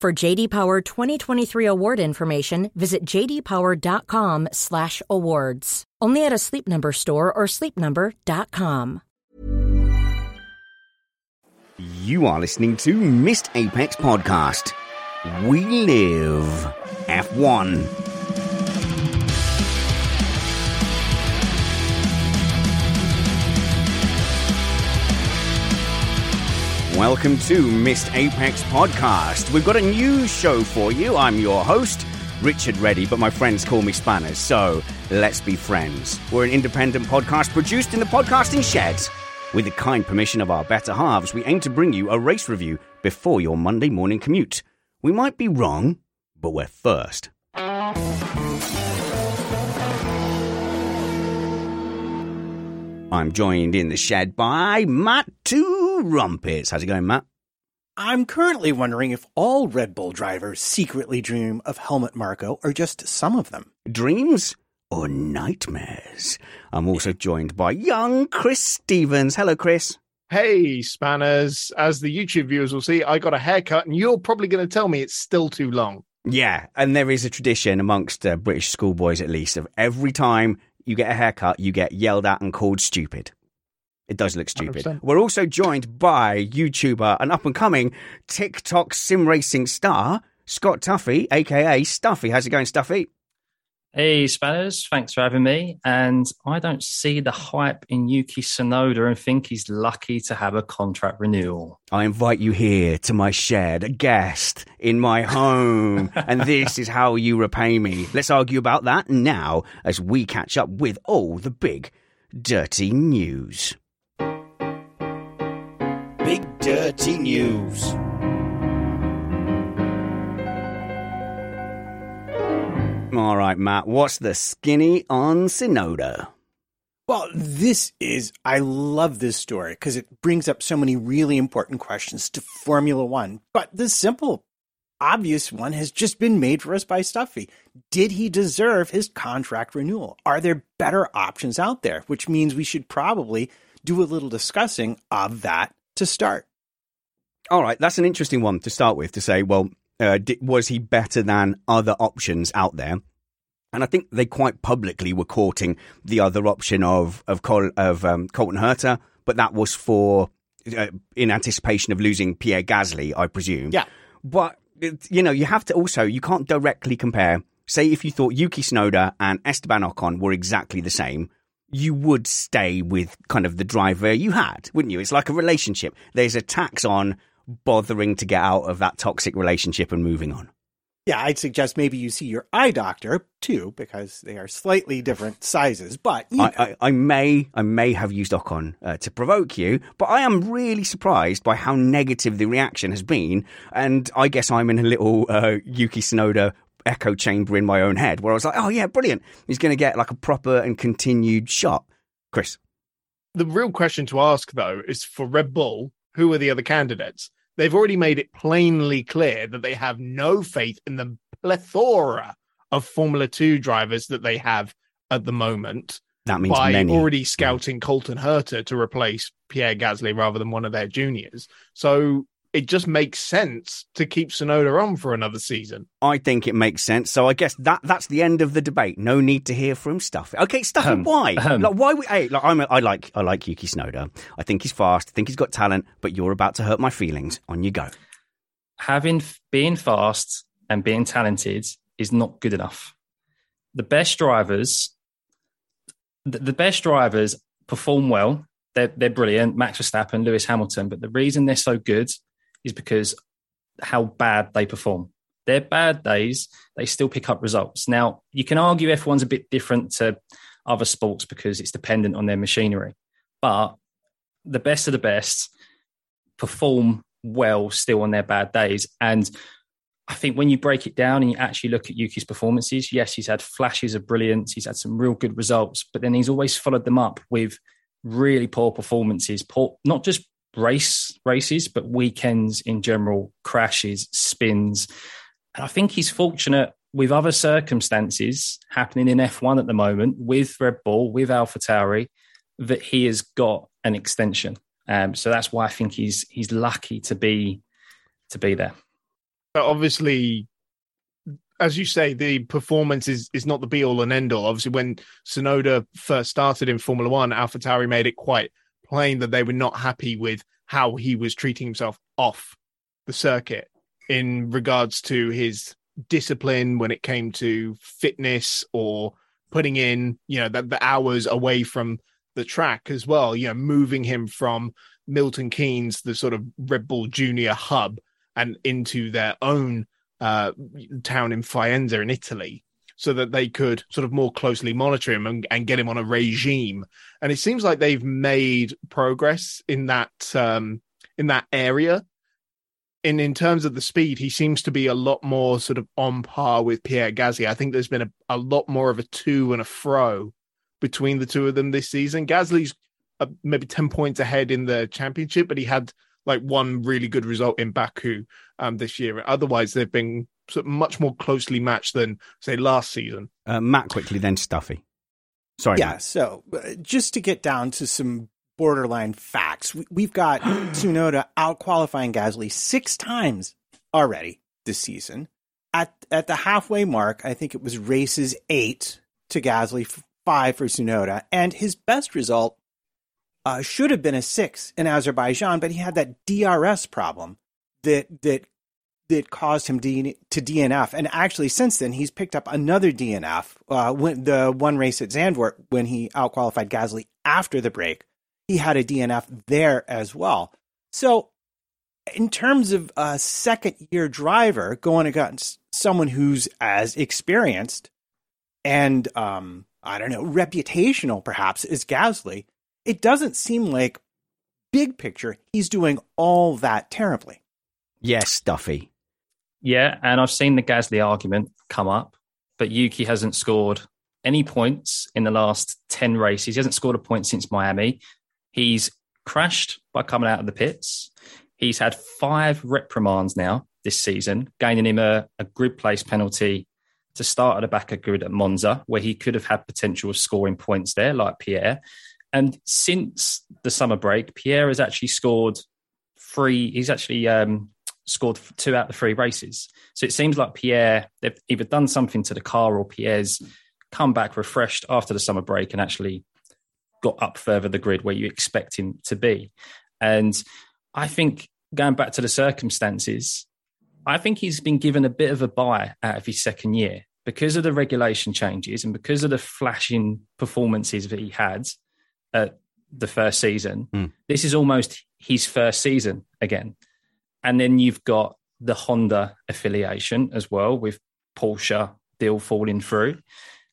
For JD Power 2023 award information, visit jdpower.com/awards. Only at a Sleep Number store or sleepnumber.com. You are listening to Missed Apex Podcast. We live F1. Welcome to Missed Apex Podcast. We've got a new show for you. I'm your host, Richard Reddy, but my friends call me Spanners, so let's be friends. We're an independent podcast produced in the podcasting shed. With the kind permission of our better halves, we aim to bring you a race review before your Monday morning commute. We might be wrong, but we're first. I'm joined in the shed by Matt Two Rumpets. How's it going, Matt? I'm currently wondering if all Red Bull drivers secretly dream of Helmut Marko or just some of them. Dreams or nightmares? I'm also joined by young Chris Stevens. Hello, Chris. Hey, Spanners. As the YouTube viewers will see, I got a haircut, and you're probably going to tell me it's still too long. Yeah, and there is a tradition amongst uh, British schoolboys, at least, of every time you get a haircut, you get yelled at and called stupid. It does look stupid. 100%. We're also joined by YouTuber and up and coming TikTok sim racing star, Scott Tuffy, aka Stuffy. How's it going, Stuffy? Hey, Spanners, thanks for having me. And I don't see the hype in Yuki Tsunoda and think he's lucky to have a contract renewal. I invite you here to my shed, a guest in my home, and this is how you repay me. Let's argue about that now as we catch up with all the big, dirty news. Big dirty news. Mm. All right, Matt, what's the skinny on Tsunoda? Well, this is, I love this story because it brings up so many really important questions to Formula One. But the simple, obvious one has just been made for us by Stuffy. Did he deserve his contract renewal? Are there better options out there? Which means we should probably do a little discussing of that to start. All right, that's an interesting one to start with to say, well, uh, was he better than other options out there? And I think they quite publicly were courting the other option of of, Col- of um, Colton Herta, but that was for uh, in anticipation of losing Pierre Gasly, I presume. Yeah. But you know, you have to also you can't directly compare. Say if you thought Yuki Tsunoda and Esteban Ocon were exactly the same, you would stay with kind of the driver you had, wouldn't you? It's like a relationship. There's a tax on bothering to get out of that toxic relationship and moving on. Yeah, I'd suggest maybe you see your eye doctor too, because they are slightly different sizes. But you know, I, I, I may I may have used Ocon uh, to provoke you, but I am really surprised by how negative the reaction has been, and I guess I'm in a little uh, Yuki Tsunoda echo chamber in my own head where I was like, oh yeah, brilliant, he's going to get like a proper and continued shot. Chris, The real question to ask, though, is for Red Bull, who are the other candidates? They've already made it plainly clear that they have no faith in the plethora of Formula Two drivers that they have at the moment. That means by many. already mm. scouting Colton Herta to replace Pierre Gasly rather than one of their juniors. So it just makes sense to keep Tsunoda on for another season. I think it makes sense. So I guess that that's the end of the debate. No need to hear from Stuffy. Okay, Stuffy, Ahem. why? Ahem. Like why? We, hey, like I'm, a, I like I like Yuki Tsunoda. I think he's fast. I think he's got talent. But you're about to hurt my feelings. On you go. having being fast and being talented is not good enough. The best drivers, the, the best drivers perform well. They're they're brilliant. Max Verstappen, Lewis Hamilton. But the reason they're so good is because how bad they perform. Their bad days, they still pick up results. Now you can argue F1's a bit different to other sports because it's dependent on their machinery, but the best of the best perform well still on their bad days. And I think when you break it down and you actually look at Yuki's performances, yes, he's had flashes of brilliance, he's had some real good results, but then he's always followed them up with really poor performances, poor not just race races, but weekends in general, crashes, spins. And I think he's fortunate with other circumstances happening in F1 at the moment with Red Bull, with AlphaTauri, that he has got an extension. Um, so that's why I think he's he's lucky to be to be there. But obviously, as you say, the performance is, is not the be all and end all. Obviously, when Tsunoda first started in Formula One, AlphaTauri made it quite plain that they were not happy with how he was treating himself off the circuit in regards to his discipline when it came to fitness or putting in, you know, the, the hours away from the track as well, you know, moving him from Milton Keynes, the sort of Red Bull Junior hub, and into their own uh, town in Faenza in Italy, so that they could sort of more closely monitor him and, and get him on a regime. And it seems like they've made progress in that um, in that area. In in terms of the speed, he seems to be a lot more sort of on par with Pierre Gasly. I think there's been a, a lot more of a to and a fro between the two of them this season. Gasly's uh, maybe 10 points ahead in the championship, but he had like one really good result in Baku um, this year. Otherwise, they've been sort of much more closely matched than, say, last season. Uh, Matt quickly, then Stuffy. Sorry. Yeah. Matt. So uh, just to get down to some borderline facts, we, we've got Tsunoda out qualifying Gasly six times already this season. At at the halfway mark, I think it was races eight to Gasly, five for Tsunoda, and his best result uh, should have been a six in Azerbaijan, but he had that DRS problem that that that caused him to DNF. And actually, since then, he's picked up another DNF. Uh, when the one race at Zandvoort, when he outqualified Gasly after the break, he had a DNF there as well. So, in terms of a second year driver going against someone who's as experienced and um, I don't know, reputational perhaps as Gasly, it doesn't seem like big picture he's doing all that terribly. Yes, Stuffy. Yeah, and I've seen the Gasly argument come up, but Yuki hasn't scored any points in the last 10 races. He hasn't scored a point since Miami. He's crashed by coming out of the pits. He's had five reprimands now this season, gaining him a, a grid place penalty to start at the back of grid at Monza, where he could have had potential of scoring points there, like Pierre. And since the summer break, Pierre has actually scored three. He's actually um, scored two out of the three races. So it seems like Pierre, they've either done something to the car or Pierre's come back refreshed after the summer break and actually got up further the grid where you expect him to be. And I think going back to the circumstances, I think he's been given a bit of a buy out of his second year because of the regulation changes and because of the flashing performances that he had at the first season. Mm. This is almost his first season again. And then you've got the Honda affiliation as well with Porsche deal falling through.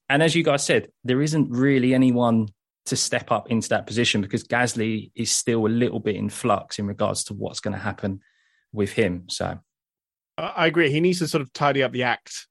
And as you guys said, there isn't really anyone to step up into that position because Gasly is still a little bit in flux in regards to what's going to happen with him. So I agree. He needs to sort of tidy up the act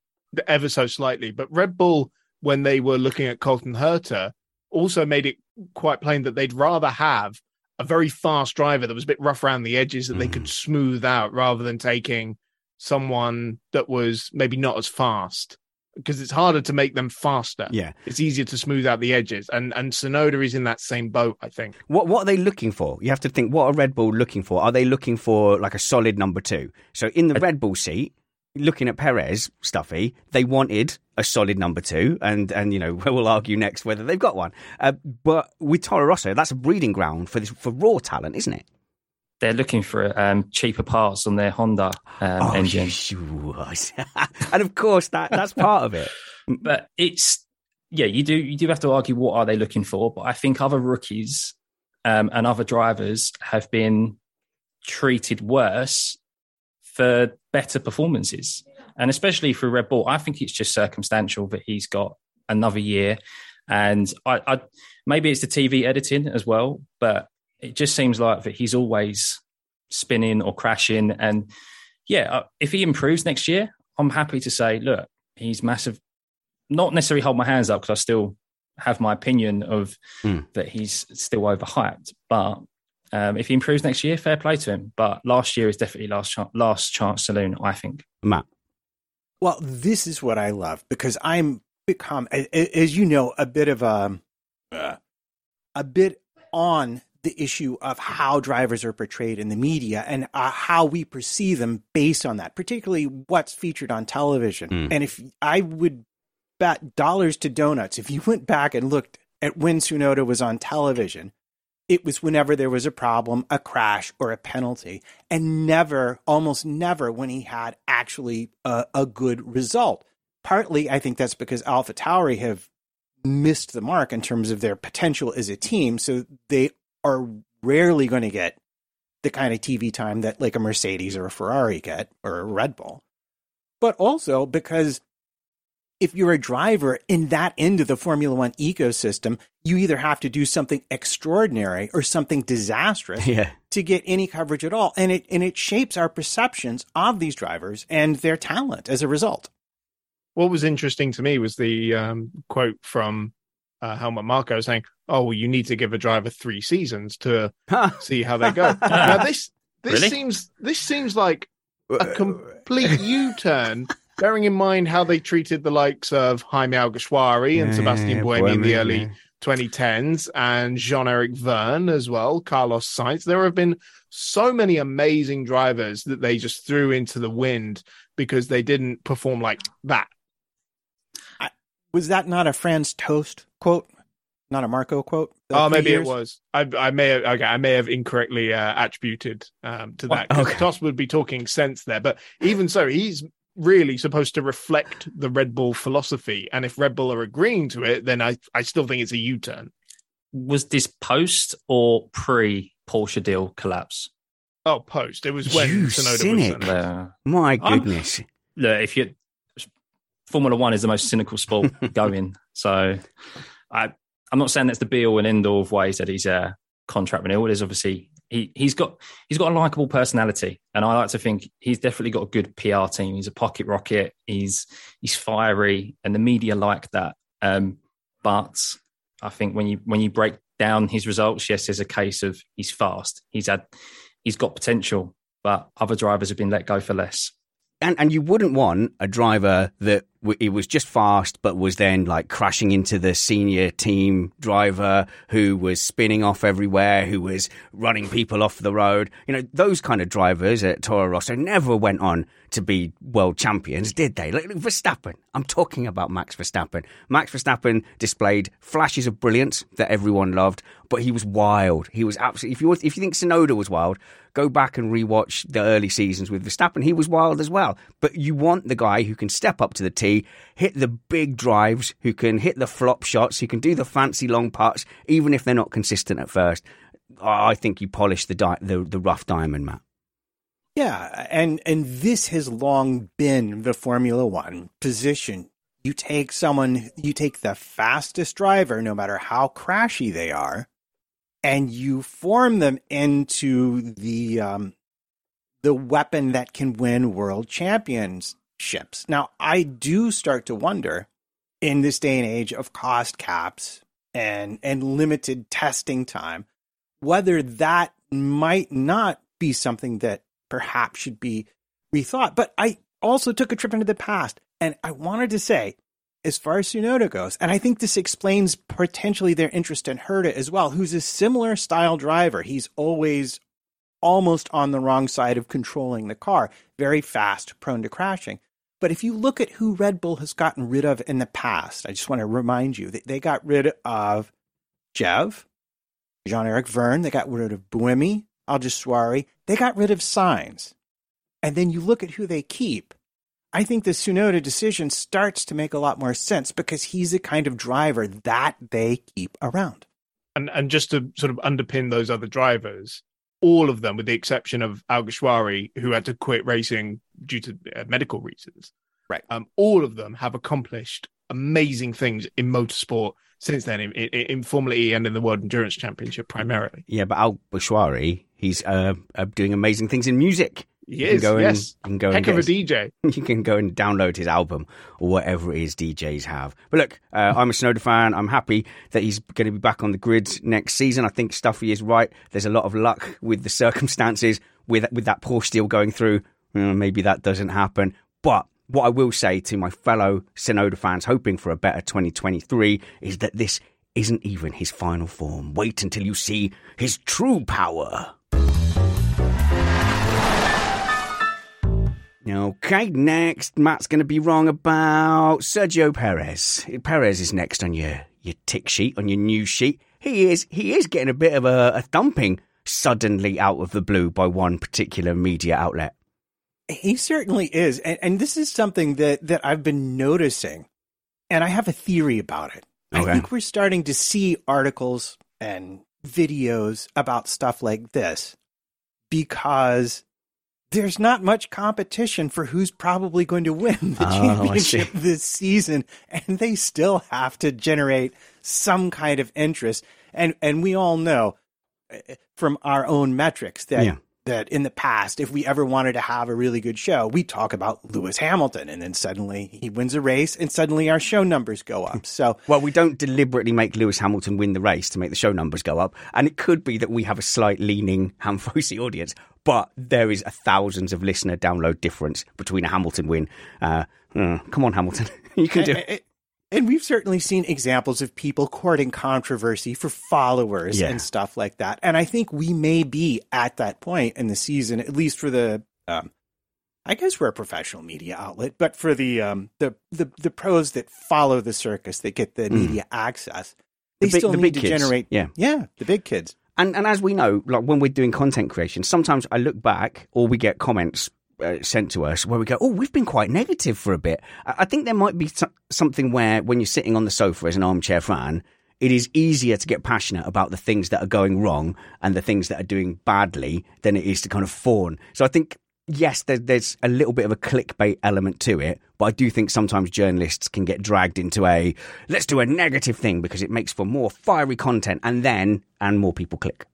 ever so slightly. But Red Bull, when they were looking at Colton Herta, also made it quite plain that they'd rather have a very fast driver that was a bit rough around the edges that mm. they could Mm. smooth out rather than taking someone that was maybe not as fast because it's harder to make them faster. Yeah. It's easier to smooth out the edges. And and Tsunoda is in that same boat, I think. What what are they looking for? You have to think. What are Red Bull looking for? Are they looking for like a solid number two? So in the Red Bull seat, looking at Perez, Stuffy, they wanted a solid number two, and and you know we'll argue next whether they've got one. Uh, but with Toro Rosso, that's a breeding ground for this for raw talent, isn't it? They're looking for um, cheaper parts on their Honda um, Oh, engine. and of course that that's part of it. but it's yeah, you do you do have to argue what are they looking for. But I think other rookies um, and other drivers have been treated worse for better performances, and especially for Red Bull. I think it's just circumstantial that he's got another year, and I, I maybe it's the TV editing as well, but it just seems like that he's always spinning or crashing. And yeah, uh, if he improves next year, I'm happy to say, look, he's massive. Not necessarily hold my hands up because I still have my opinion of Mm. that he's still overhyped. But um, if he improves next year, fair play to him. But last year is definitely last chance, last chance saloon. I think. Matt. Well, this is what I love because I'm become, a- a- as you know, a bit of a, uh, a bit on the issue of how drivers are portrayed in the media and uh, how we perceive them based on that, particularly what's featured on television. Mm. And if I would bet dollars to donuts, if you went back and looked at when Tsunoda was on television, it was whenever there was a problem, a crash, or a penalty, and never, almost never, when he had actually a, a good result. Partly, I think that's because Alpha Tauri have missed the mark in terms of their potential as a team, so they are rarely going to get the kind of TV time that like a Mercedes or a Ferrari get or a Red Bull. But also because if you're a driver in that end of the Formula One ecosystem, you either have to do something extraordinary or something disastrous Yeah. to get any coverage at all. And it and it shapes our perceptions of these drivers and their talent as a result. What was interesting to me was the um, quote from uh, Helmut Marko saying, "Oh, well, you need to give a driver three seasons to see how they go." now this this Really? seems this seems like a complete U-turn, bearing in mind how they treated the likes of Jaime Alguersuari and Sebastian Buemi in the early 2010s and Jean-Eric Vergne as well, Carlos Sainz. There have been so many amazing drivers that they just threw into the wind because they didn't perform like that. Was that not a Franz Tost quote? Not a Marko quote? The Oh, three maybe years? it was. I, I may have. Okay, I may have incorrectly uh, attributed um, to that. 'cause okay. Tost would be talking sense there, but even so, he's really supposed to reflect the Red Bull philosophy. And if Red Bull are agreeing to it, then I, I still think it's a U-turn. Was this post or pre Porsche deal collapse? Oh, post. It was when You Tsunoda cynic. was. Uh, My I'm- goodness. look, if you Formula One is the most cynical sport going, so I I'm not saying that's the be all and end all of ways that he's a contract renewal. There's obviously he he's got he's got a likable personality, and I like to think he's definitely got a good PR team. He's a pocket rocket. He's he's fiery, and the media like that. Um, but I think when you when you break down his results, yes, there's a case of he's fast. He's had he's got potential, but other drivers have been let go for less. and and you wouldn't want a driver that it was just fast, but was then like crashing into the senior team driver who was spinning off everywhere, who was running people off the road. You know, those kind of drivers at Toro Rosso never went on to be world champions, did they? Like Verstappen. I'm talking about Max Verstappen. Max Verstappen displayed flashes of brilliance that everyone loved, but he was wild. He was absolutely. If you if you think Tsunoda was wild, go back and rewatch the early seasons with Verstappen. He was wild as well. But you want the guy who can step up to the hit the big drives, who can hit the flop shots, who can do the fancy long putts, even if they're not consistent at first. I think you polish the di- the, the rough diamond, Matt. Yeah, and and this has long been the Formula One position. You take someone, you take the fastest driver, no matter how crashy they are, and you form them into the um, the weapon that can win world championships. Now, I do start to wonder in this day and age of cost caps and and limited testing time whether that might not be something that perhaps should be rethought. But I also took a trip into the past and I wanted to say, as far as Tsunoda goes, and I think this explains potentially their interest in Herta as well, who's a similar style driver. He's always almost on the wrong side of controlling the car, very fast, prone to crashing. But if you look at who Red Bull has gotten rid of in the past, I just want to remind you that they got rid of Jev, Jean Eric Vergne, they got rid of Buemi, Alguersuari, they got rid of Sainz. And then you look at who they keep. I think the Tsunoda decision starts to make a lot more sense because he's the kind of driver that they keep around. And and just to sort of underpin those other drivers, all of them, with the exception of Alguersuari, who had to quit racing due to uh, medical reasons. Right. Um, all of them have accomplished amazing things in motorsport since then, in, in, in Formula E and in the World Endurance Championship primarily. Yeah, but Alguersuari, he's uh, uh, doing amazing things in music. He is, and, yes. you can go Heck and of a DJ. you can go and download his album or whatever it is DJs have. But look, uh, I'm a Tsunoda fan. I'm happy that he's going to be back on the grid next season. I think Stuffy is right. There's a lot of luck with the circumstances with with that Porsche deal going through. Uh, maybe that doesn't happen. But what I will say to my fellow Tsunoda fans hoping for a better 2023 is that this isn't even his final form. Wait until you see his true power. Okay, next, Matt's going to be wrong about Sergio Perez. Perez is next on your your tick sheet, on your news sheet. He is he is getting a bit of a, a thumping suddenly out of the blue by one particular media outlet. He certainly is. And, and this is something that, that I've been noticing, and I have a theory about it. Okay. I think we're starting to see articles and videos about stuff like this because there's not much competition for who's probably going to win the Oh, championship this season, and they still have to generate some kind of interest. And and we all know uh, from our own metrics that Yeah. That in the past, if we ever wanted to have a really good show, we talk about Lewis Hamilton, and then suddenly he wins a race, and suddenly our show numbers go up. So Well, we don't deliberately make Lewis Hamilton win the race to make the show numbers go up, and it could be that we have a slight leaning Hamfosi audience, but there is a thousands of listener download difference between a Hamilton win. Uh, uh, come on, Hamilton, you can do it. And, we've certainly seen examples of people courting controversy for followers Yeah. and stuff like that. And I think we may be at that point in the season, at least for the, um, I guess we're a professional media outlet, but for the, um, the, the, the pros that follow the circus, that get the media access, they Mm. The big- still the need big to kids. generate, Yeah. yeah, the big kids. And and as we know, like when we're doing content creation, sometimes I look back or we get comments uh, sent to us where we go, "Oh, we've been quite negative for a bit." I, I think there might be so- something where when you're sitting on the sofa as an armchair fan, it is easier to get passionate about the things that are going wrong and the things that are doing badly than it is to kind of fawn. So I think. Yes, there, there's a little bit of a clickbait element to it, but I do think sometimes journalists can get dragged into a let's do a negative thing because it makes for more fiery content, and then and more people click.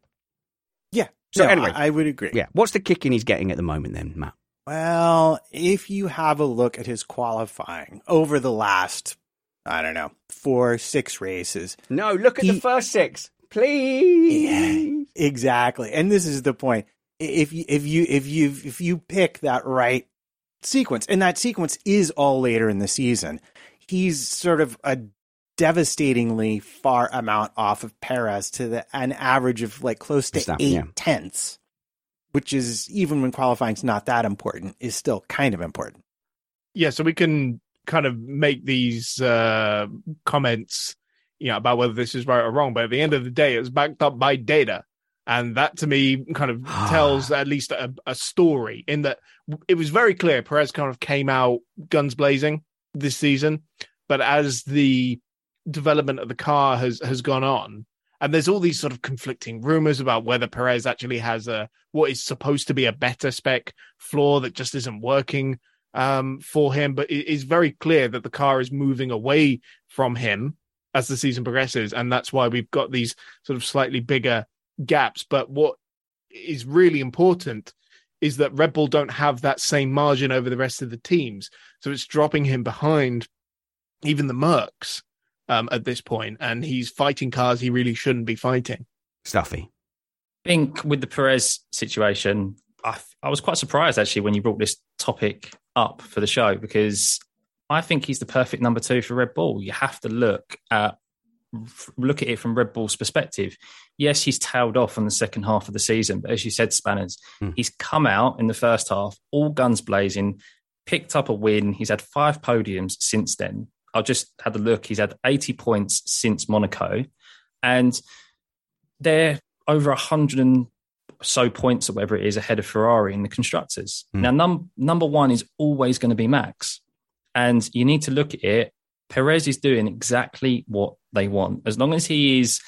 Yeah. So No, anyway. I, I would agree. Yeah. What's the kicking he's getting at the moment then, Matt? Well, if you have a look at his qualifying over the last, I don't know, four, six races, No, look at the first six, please. Yeah, exactly. And this is the point. If you if you if you if you pick that right sequence, and that sequence is all later in the season, he's sort of a devastatingly far amount off of Perez to the an average of like close to Stuff, eight yeah. tenths, which is even when qualifying's not that important, is still kind of important. yeah, so we can kind of make these uh, comments, you know, about whether this is right or wrong. But at the end of the day, it's backed up by data, and that to me kind of tells at least a, a story. In that it was very clear Perez kind of came out guns blazing this season, but as the development of the car has has gone on. And there's all these sort of conflicting rumors about whether Perez actually has a what is supposed to be a better spec floor that just isn't working um, for him, but it is very clear that the car is moving away from him as the season progresses, and that's why we've got these sort of slightly bigger gaps. But what is really important is that Red Bull don't have that same margin over the rest of the teams, so it's dropping him behind even the Mercs um, at this point, and he's fighting cars he really shouldn't be fighting. Stuffy. I think with the Perez situation, I, I was quite surprised actually when you brought this topic up for the show because I think he's the perfect number two for Red Bull. You have to look at look at it from Red Bull's perspective. Yes, he's tailed off in the second half of the season, but as you said, Spanners, mm. he's come out in the first half, all guns blazing, picked up a win. He's had five podiums since then. I just had a look. He's had 80 points since Monaco, and they're over 100 and so points or whatever it is ahead of Ferrari in the constructors. Mm. Now, num- number one is always going to be Max. And you need to look at it. Perez is doing exactly what they want. As long as he is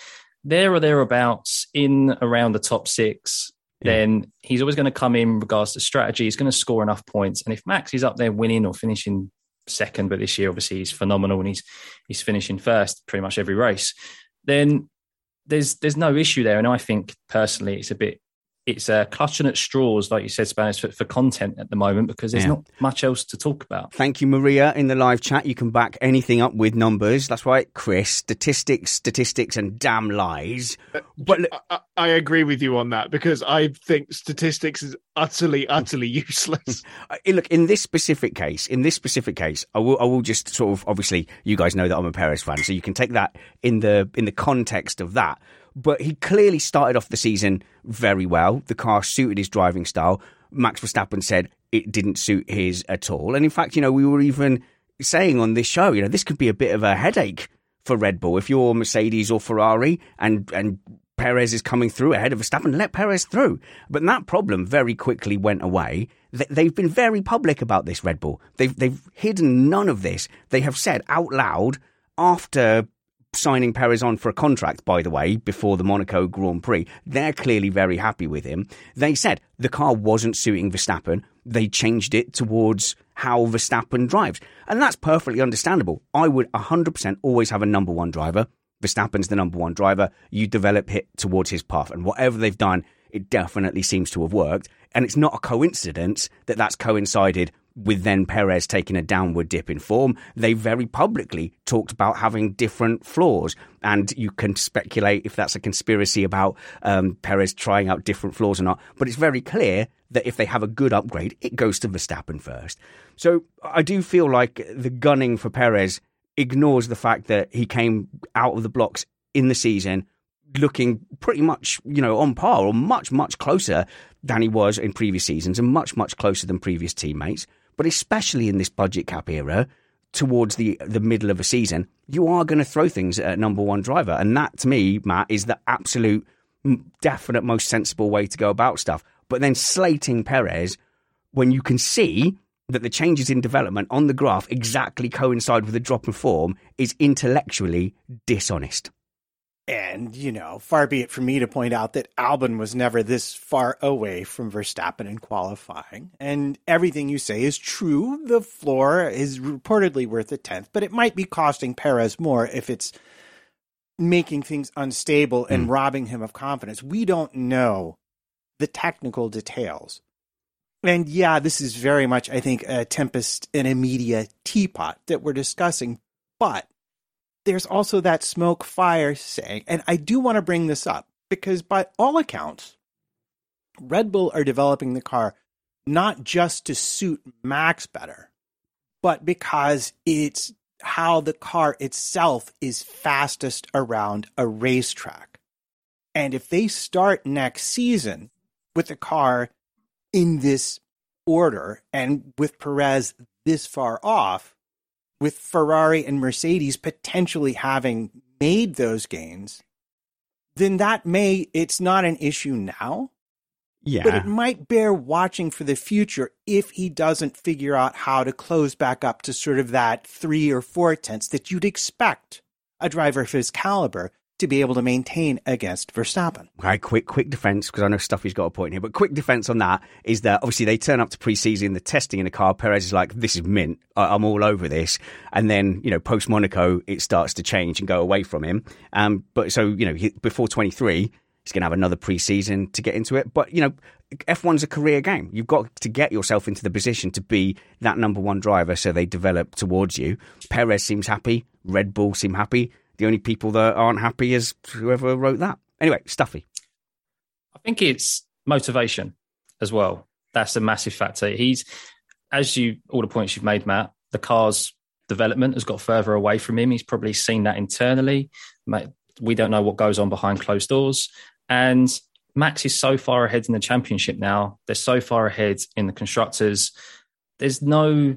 there or thereabouts in around the top six, yeah. then he's always going to come in regards to strategy. He's going to score enough points. And if Max is up there winning or finishing second, but this year obviously he's phenomenal and he's he's finishing first pretty much every race, then there's there's no issue there. And I think personally it's a bit it's uh, clutching at straws, like you said, Spanish for, for content at the moment because there's yeah. not much else to talk about. Thank you, Maria, in the live chat. You can back anything up with numbers. That's right, Chris. Statistics, statistics, and damn lies. Uh, but I, I, agree with you on that because I think statistics is utterly, utterly useless. Uh, look, in this specific case, in this specific case, I will, I will just sort of obviously, you guys know that I'm a Perez fan, so you can take that in the in the context of that but he clearly started off the season very well. The car suited his driving style. Max Verstappen said it didn't suit his at all. And in fact, you know, we were even saying on this show, you know, this could be a bit of a headache for Red Bull. If you're Mercedes or Ferrari and, and Perez is coming through ahead of Verstappen, let Perez through. But that problem very quickly went away. They've been very public about this, Red Bull. They've, they've hidden none of this. They have said out loud after signing Perez on for a contract, by the way, before the Monaco Grand Prix. They're clearly very happy with him. They said the car wasn't suiting Verstappen. They changed it towards how Verstappen drives. And that's perfectly understandable. I would 100% always have a number one driver. Verstappen's the number one driver. You develop it towards his path. And whatever they've done, it definitely seems to have worked. And it's not a coincidence that that's coincided with then Perez taking a downward dip in form, they very publicly talked about having different floors. And you can speculate if that's a conspiracy about um, Perez trying out different floors or not. But it's very clear that if they have a good upgrade, it goes to Verstappen first. So I do feel like the gunning for Perez ignores the fact that he came out of the blocks in the season looking pretty much, you know, on par or much, much closer than he was in previous seasons and much, much closer than previous teammates but especially in this budget cap era, towards the the middle of a season, you are going to throw things at a number one driver, and that to me, Matt, is the absolute definite most sensible way to go about stuff. But then slating Perez when you can see that the changes in development on the graph exactly coincide with the drop in form is intellectually dishonest. And, you know, far be it from me to point out that Albon was never this far away from Verstappen in qualifying. And everything you say is true. The floor is reportedly worth a tenth, but it might be costing Perez more if it's making things unstable and mm. robbing him of confidence. We don't know the technical details. And yeah, this is very much, I think, a tempest in a media teapot that we're discussing. But there's also that smoke fire saying, and I do want to bring this up because by all accounts, Red Bull are developing the car not just to suit Max better, but because it's how the car itself is fastest around a racetrack. And if they start next season with the car in this order and with Perez this far off, with Ferrari and Mercedes potentially having made those gains, then that may, it's not an issue now. Yeah. But it might bear watching for the future if he doesn't figure out how to close back up to sort of that three or four tenths that you'd expect a driver of his caliber to be able to maintain against Verstappen. Okay, quick quick defense because I know Stuffy's got a point here, but quick defense on that is that obviously they turn up to preseason, the testing in the car. Perez is like, "This is mint. I- am all over this," and then you know post Monaco it starts to change and go away from him. Um, but so you know he, before 23, he's going to have another preseason to get into it. But you know, F1's a career game. You've got to get yourself into the position to be that number one driver so they develop towards you. Perez seems happy. Red Bull seem happy the only people that aren't happy is whoever wrote that. Anyway, Stuffy. I think it's motivation as well. That's a massive factor. He's, as you, all the points you've made, Matt, the car's development has got further away from him. He's probably seen that internally. We don't know what goes on behind closed doors. And Max is so far ahead in the championship now. They're so far ahead in the constructors. There's no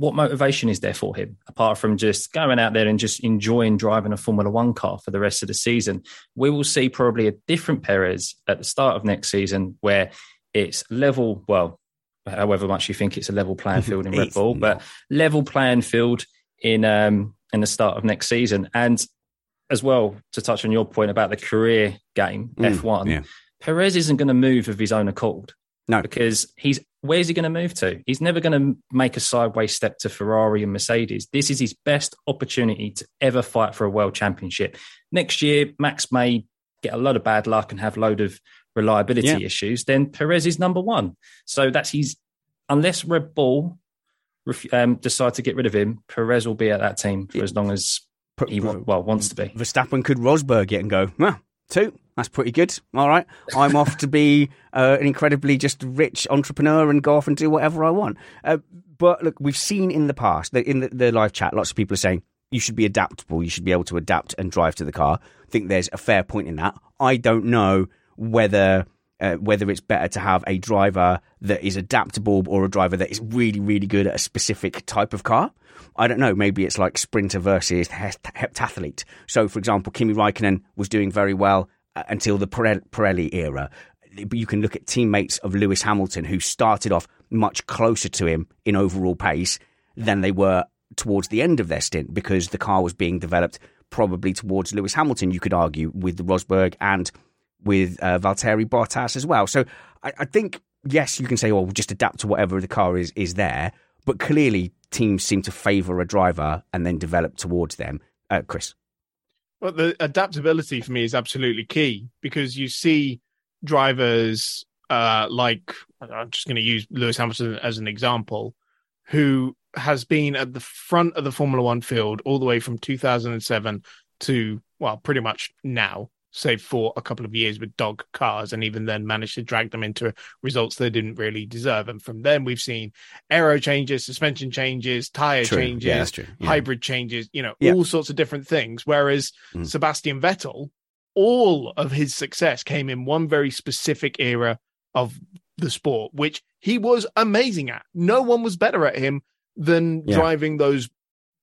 what motivation is there for him apart from just going out there and just enjoying driving a Formula One car for the rest of the season? We will see probably a different Perez at the start of next season where it's level, well, however much you think it's a level playing field in Red Bull, but level playing field in um, in the start of next season. And as well, to touch on your point about the career game, mm, F1, yeah. Perez isn't going to move of his own accord. No, because he's where's he going to move to? He's never going to make a sideways step to Ferrari and Mercedes. This is his best opportunity to ever fight for a world championship. Next year, Max may get a lot of bad luck and have a load of reliability yeah. issues. Then Perez is number one. So that's his. Unless Red Bull um, decide to get rid of him, Perez will be at that team for as long as he well wants to be. Verstappen could Rosberg it and go, well, two. That's pretty good. All right. I'm off to be uh, an incredibly just rich entrepreneur and go off and do whatever I want. Uh, but look, we've seen in the past, in the, the live chat, lots of people are saying you should be adaptable. You should be able to adapt and drive to the car. I think there's a fair point in that. I don't know whether uh, whether it's better to have a driver that is adaptable or a driver that is really, really good at a specific type of car. I don't know. Maybe it's like sprinter versus heptathlete. So, for example, Kimi Raikkonen was doing very well uh, until the Pirelli era. You can look at teammates of Lewis Hamilton who started off much closer to him in overall pace than they were towards the end of their stint because the car was being developed probably towards Lewis Hamilton, you could argue, with the Rosberg and with uh, Valtteri Bottas as well. So I, I think, yes, you can say, well, we'll just adapt to whatever the car is, is there. But clearly, teams seem to favour a driver and then develop towards them. Uh, Chris. Well, the adaptability for me is absolutely key because you see drivers uh, like I'm just going to use Lewis Hamilton as an example, who has been at the front of the Formula One field all the way from 2007 to well, pretty much now save for a couple of years with dog cars and even then managed to drag them into results they didn't really deserve. And from then we've seen aero changes, suspension changes, tire true. changes, yeah. Yeah. hybrid changes, you know, yeah. all sorts of different things. Whereas mm. Sebastian Vettel, all of his success came in one very specific era of the sport, which he was amazing at. No one was better at him than driving those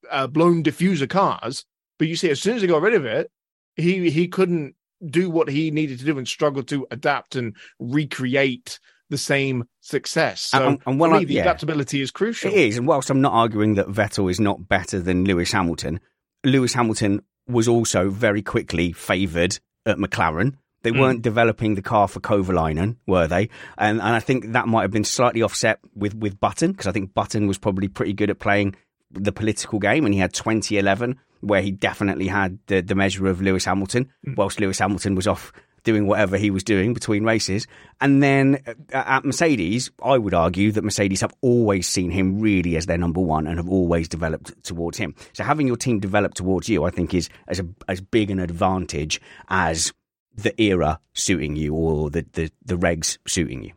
uh, blown diffuser cars. But you see, as soon as he got rid of it, he he couldn't do what he needed to do and struggle to adapt and recreate the same success. So and, and when me, I, the yeah, adaptability is crucial. It is, and whilst I'm not arguing that Vettel is not better than Lewis Hamilton, Lewis Hamilton was also very quickly favoured at McLaren. They mm. weren't developing the car for Kovalainen, were they? And and I think that might have been slightly offset with with Button because I think Button was probably pretty good at playing the political game, and he had 2011 where he definitely had the, the measure of Lewis Hamilton, mm. whilst Lewis Hamilton was off doing whatever he was doing between races. And then uh, at Mercedes, I would argue that Mercedes have always seen him really as their number one and have always developed towards him. So having your team develop towards you, I think, is as a, as big an advantage as the era suiting you or the, the, the regs suiting you.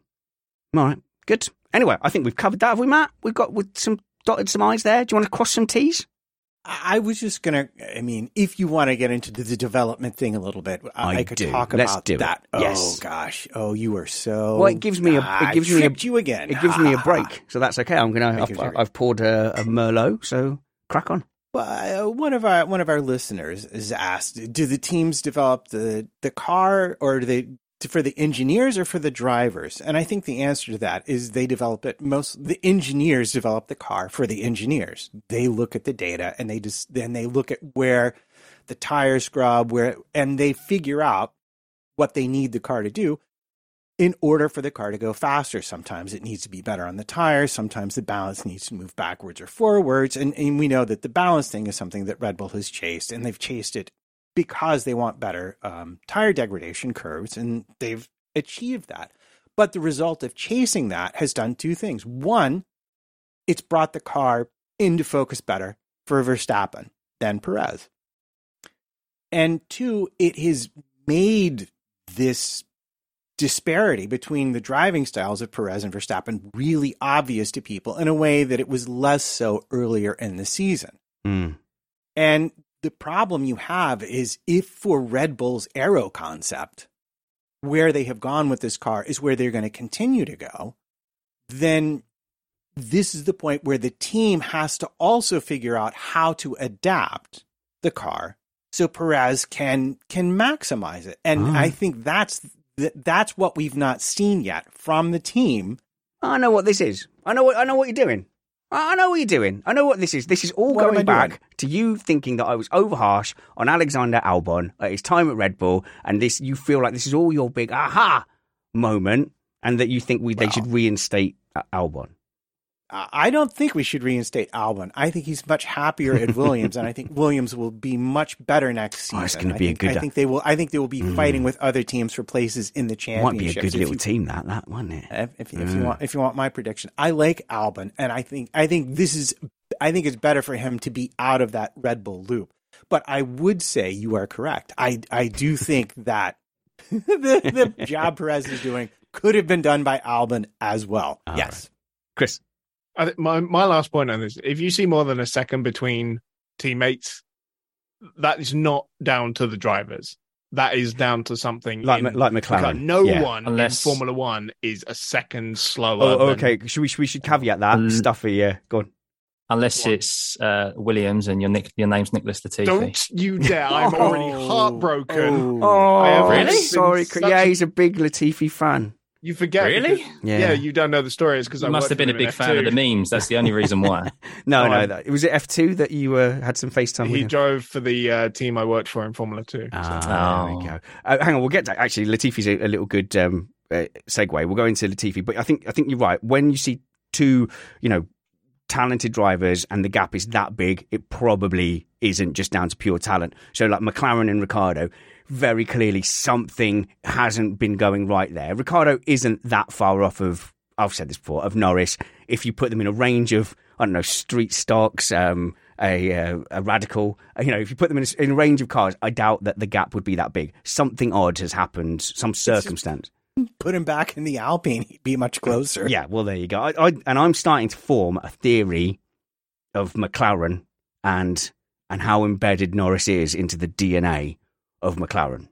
All right, good. Anyway, I think we've covered that, have we, Matt? We've got with some dotted some I's there. Do you want to cross some T's? I was just gonna. I mean, if you want to get into the development thing a little bit, I, I could do. talk Let's about do that. It. Yes. Oh gosh. Oh, you are so. Well, it gives me a. It gives me a. You again. It gives me a break, so that's okay. I'm gonna. I've, I've, poured a, a Merlot, so crack on. Well, uh, one of our one of our listeners is asked: Do the teams develop the the car, or do they for the engineers or for the drivers? And I think the answer to that is they develop it most the engineers develop the car for the engineers. They look at the data and they just then they look at where the tires scrub where and they figure out what they need the car to do in order for the car to go faster. Sometimes it needs to be better on the tires. Sometimes the balance needs to move backwards or forwards. And, and we know that the balance thing is something that Red Bull has chased, and they've chased it because they want better um, tire degradation curves, and they've achieved that. But the result of chasing that has done two things. One, it's brought the car into focus better for Verstappen than Perez. And two, it has made this disparity between the driving styles of Perez and Verstappen really obvious to people in a way that it was less so earlier in the season. Mm. And the problem you have is if for Red Bull's aero concept, where they have gone with this car is where they're going to continue to go, then this is the point where the team has to also figure out how to adapt the car so Perez can can maximize it. And Oh. I think that's th- that's what we've not seen yet from the team. I know what this is. I know what I know what you're doing. I know what you're doing. I know what this is. This is all What going back to you thinking that I was over harsh on Alexander Albon at his time at Red Bull, and this you feel like this is all your big aha moment, and that you think we they should reinstate Albon. I don't think we should reinstate Albon. I think he's much happier at Williams, and I think Williams will be much better next season. Oh, it's gonna I be a think- good- I think they will. I think they will be Mm. fighting with other teams for places in the championship. Might be a good little team that that wasn't it? If, if, if you Mm. want, if you want my prediction, I like Albon, and I think I think this is I think it's better for him to be out of that Red Bull loop. But I would say you are correct. I I do think that the, the job Perez is doing could have been done by Albon as well. All yes. Chris, I think my my last point on this: if you see more than a second between teammates, that is not down to the drivers. That is down to something like in- like McLaren. No Yeah. one Unless- in Formula One is a second slower. Oh, than- okay. Should we should we should caveat that Mm. stuffy? Yeah, go on. Unless it's uh, Williams and your Nick, your name's Nicholas Latifi. Don't you dare! I'm already Oh, heartbroken. oh. I Really? Sorry, such yeah, he's a big Latifi fan. You forget, Really? because- Yeah. yeah. you don't know the story. It's because I must have been a with him big fan of the memes. That's the only reason why. No, Oh, no, I'm- that, was it F two that you uh, had some FaceTime with He him? drove for the uh, team I worked for in Formula Two. so- Ah, there we Oh. go. Uh, hang on, we'll get to actually Latifi's a, a little good um, uh, segue. We'll go into Latifi, but I think I think you're right. When you see two, you know, talented drivers and the gap is that big, it probably isn't just down to pure talent. So like McLaren and Ricciardo, very clearly something hasn't been going right there. Ricciardo isn't that far off of. I've said this before of Norris. If you put them in a range of I don't know street stocks, um, a, uh, a radical, uh, you know, if you put them in a, in a range of cars, I doubt that the gap would be that big. Something odd has happened, some circumstance. Put him back in the Alpine, he'd be much closer. Yeah, well, there you go. I, I, and I'm starting to form a theory of McLaren and and how embedded Norris is into the DNA of McLaren.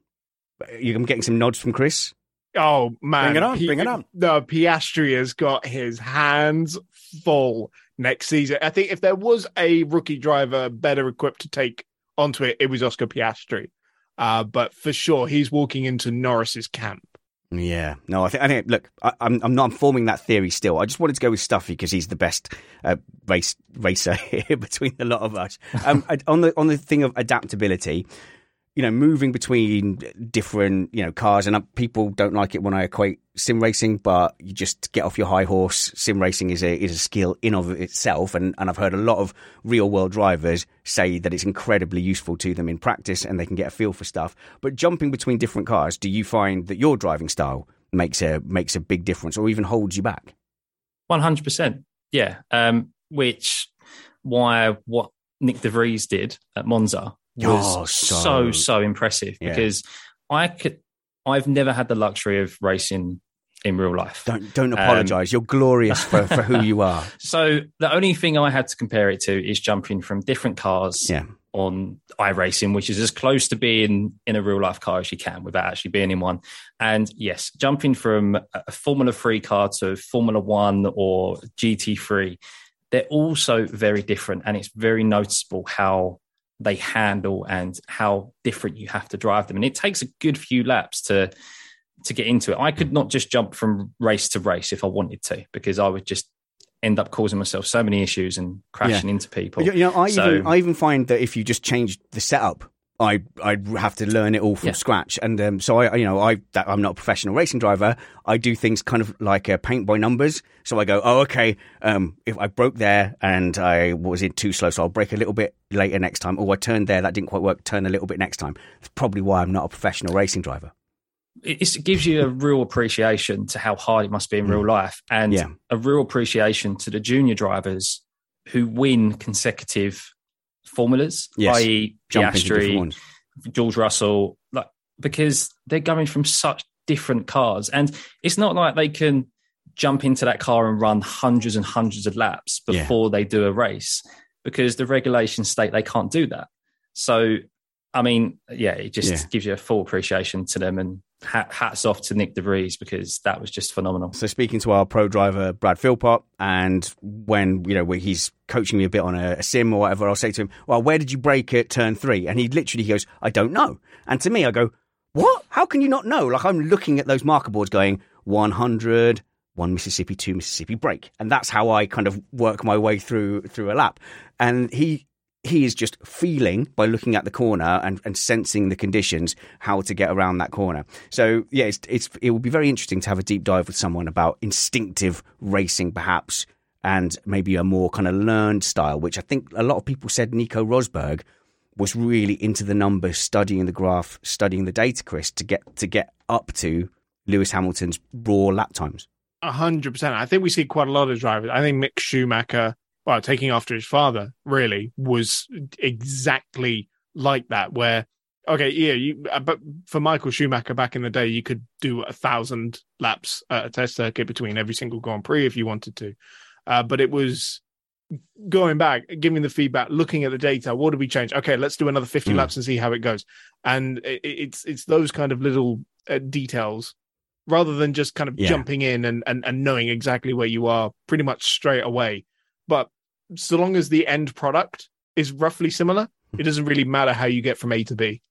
You- I'm getting some nods from Chris. Oh man, Bring it on, bring it on. No, Piastri has got his hands full next season. I think if there was a rookie driver better equipped to take onto it, it was Oscar Piastri. Uh, but for sure, he's walking into Norris's camp. Yeah, no, I think. I think. Look, I, I'm I'm not I'm forming that theory still. I just wanted to go with Stuffy because he's the best uh, race racer here between the lot of us. Um, on the on the thing of adaptability, you know, moving between different you know cars, and uh, people don't like it when I equate sim racing, but you just get off your high horse. Sim racing is a is a skill in of itself, and and I've heard a lot of real world drivers say that it's incredibly useful to them in practice, and they can get a feel for stuff. But jumping between different cars, do you find that your driving style makes a makes a big difference, or even holds you back? One hundred percent. Yeah. Um, which why what Nick De Vries did at Monza was Oh, so- so so, impressive Yeah. because I could I've never had the luxury of racing in real life. Don't don't um, apologise. You're glorious for, for who you are. So the only thing I had to compare it to is jumping from different cars Yeah. on iRacing, which is as close to being in a real life car as you can without actually being in one. And yes, jumping from a Formula 3 car to Formula 1 or GT3, they're also very different. And it's very noticeable how they handle and how different you have to drive them. And it takes a good few laps to to get into it. I could not just jump from race to race if I wanted to, because I would just end up causing myself so many issues and crashing into people. You, you know, I So- even I even find that if you just change the setup, I I'd have to learn it all from Yeah. scratch. And um, so I, you know, I that, I'm not a professional racing driver. I do things kind of like uh, paint by numbers. So I go, oh, okay. Um, if I broke there and I was in too slow, so I'll brake a little bit later next time. Oh, I turned there, that didn't quite work. Turn a little bit next time. That's probably why I'm not a professional racing driver. it's, it gives you a real appreciation to how hard it must be in real life and Mm. Yeah. a real appreciation to the junior drivers who win consecutive formulas, Yes. i.e. Piastri. George Russell, like because they're going from such different cars. And it's not like they can jump into that car and run hundreds and hundreds of laps before yeah. they do a race because the regulations state they can't do that. So, I mean, yeah, it just yeah. gives you a full appreciation to them and hats off to Nick de Vries because that was just phenomenal. So speaking to our pro driver Brad Philpott, and when you know he's coaching me a bit on a, a, sim or whatever, I'll say to him, "Well, where did you brake at turn three? And he literally goes, "I don't know." And to me, I go, "What? How can you not know?" Like I'm looking at those marker boards, going 100. One Mississippi, two Mississippi brake, and that's how I kind of work my way through through a lap. And he he is just feeling by looking at the corner and, and sensing the conditions how to get around that corner. So yeah, it's, it's it will be very interesting to have a deep dive with someone about instinctive racing, perhaps, and maybe a more kind of learned style, which I think a lot of people said Nico Rosberg was really into the numbers, studying the graph, studying the data, Chris, to get to get up to Lewis Hamilton's raw lap times. A hundred percent. I think we see quite a lot of drivers. I think Mick Schumacher well, taking after his father, really was exactly like that. Where okay, yeah, you, uh, but for Michael Schumacher back in the day, you could do a thousand laps at a test circuit between every single Grand Prix if you wanted to. Uh, but it was going back, giving the feedback, looking at the data. What did we change? Okay, let's do another fifty mm. laps and see how it goes. And it, it's it's those kind of little uh, details rather than just kind of yeah. jumping in and, and and knowing exactly where you are pretty much straight away. But so long as the end product is roughly similar, it doesn't really matter how you get from A to B.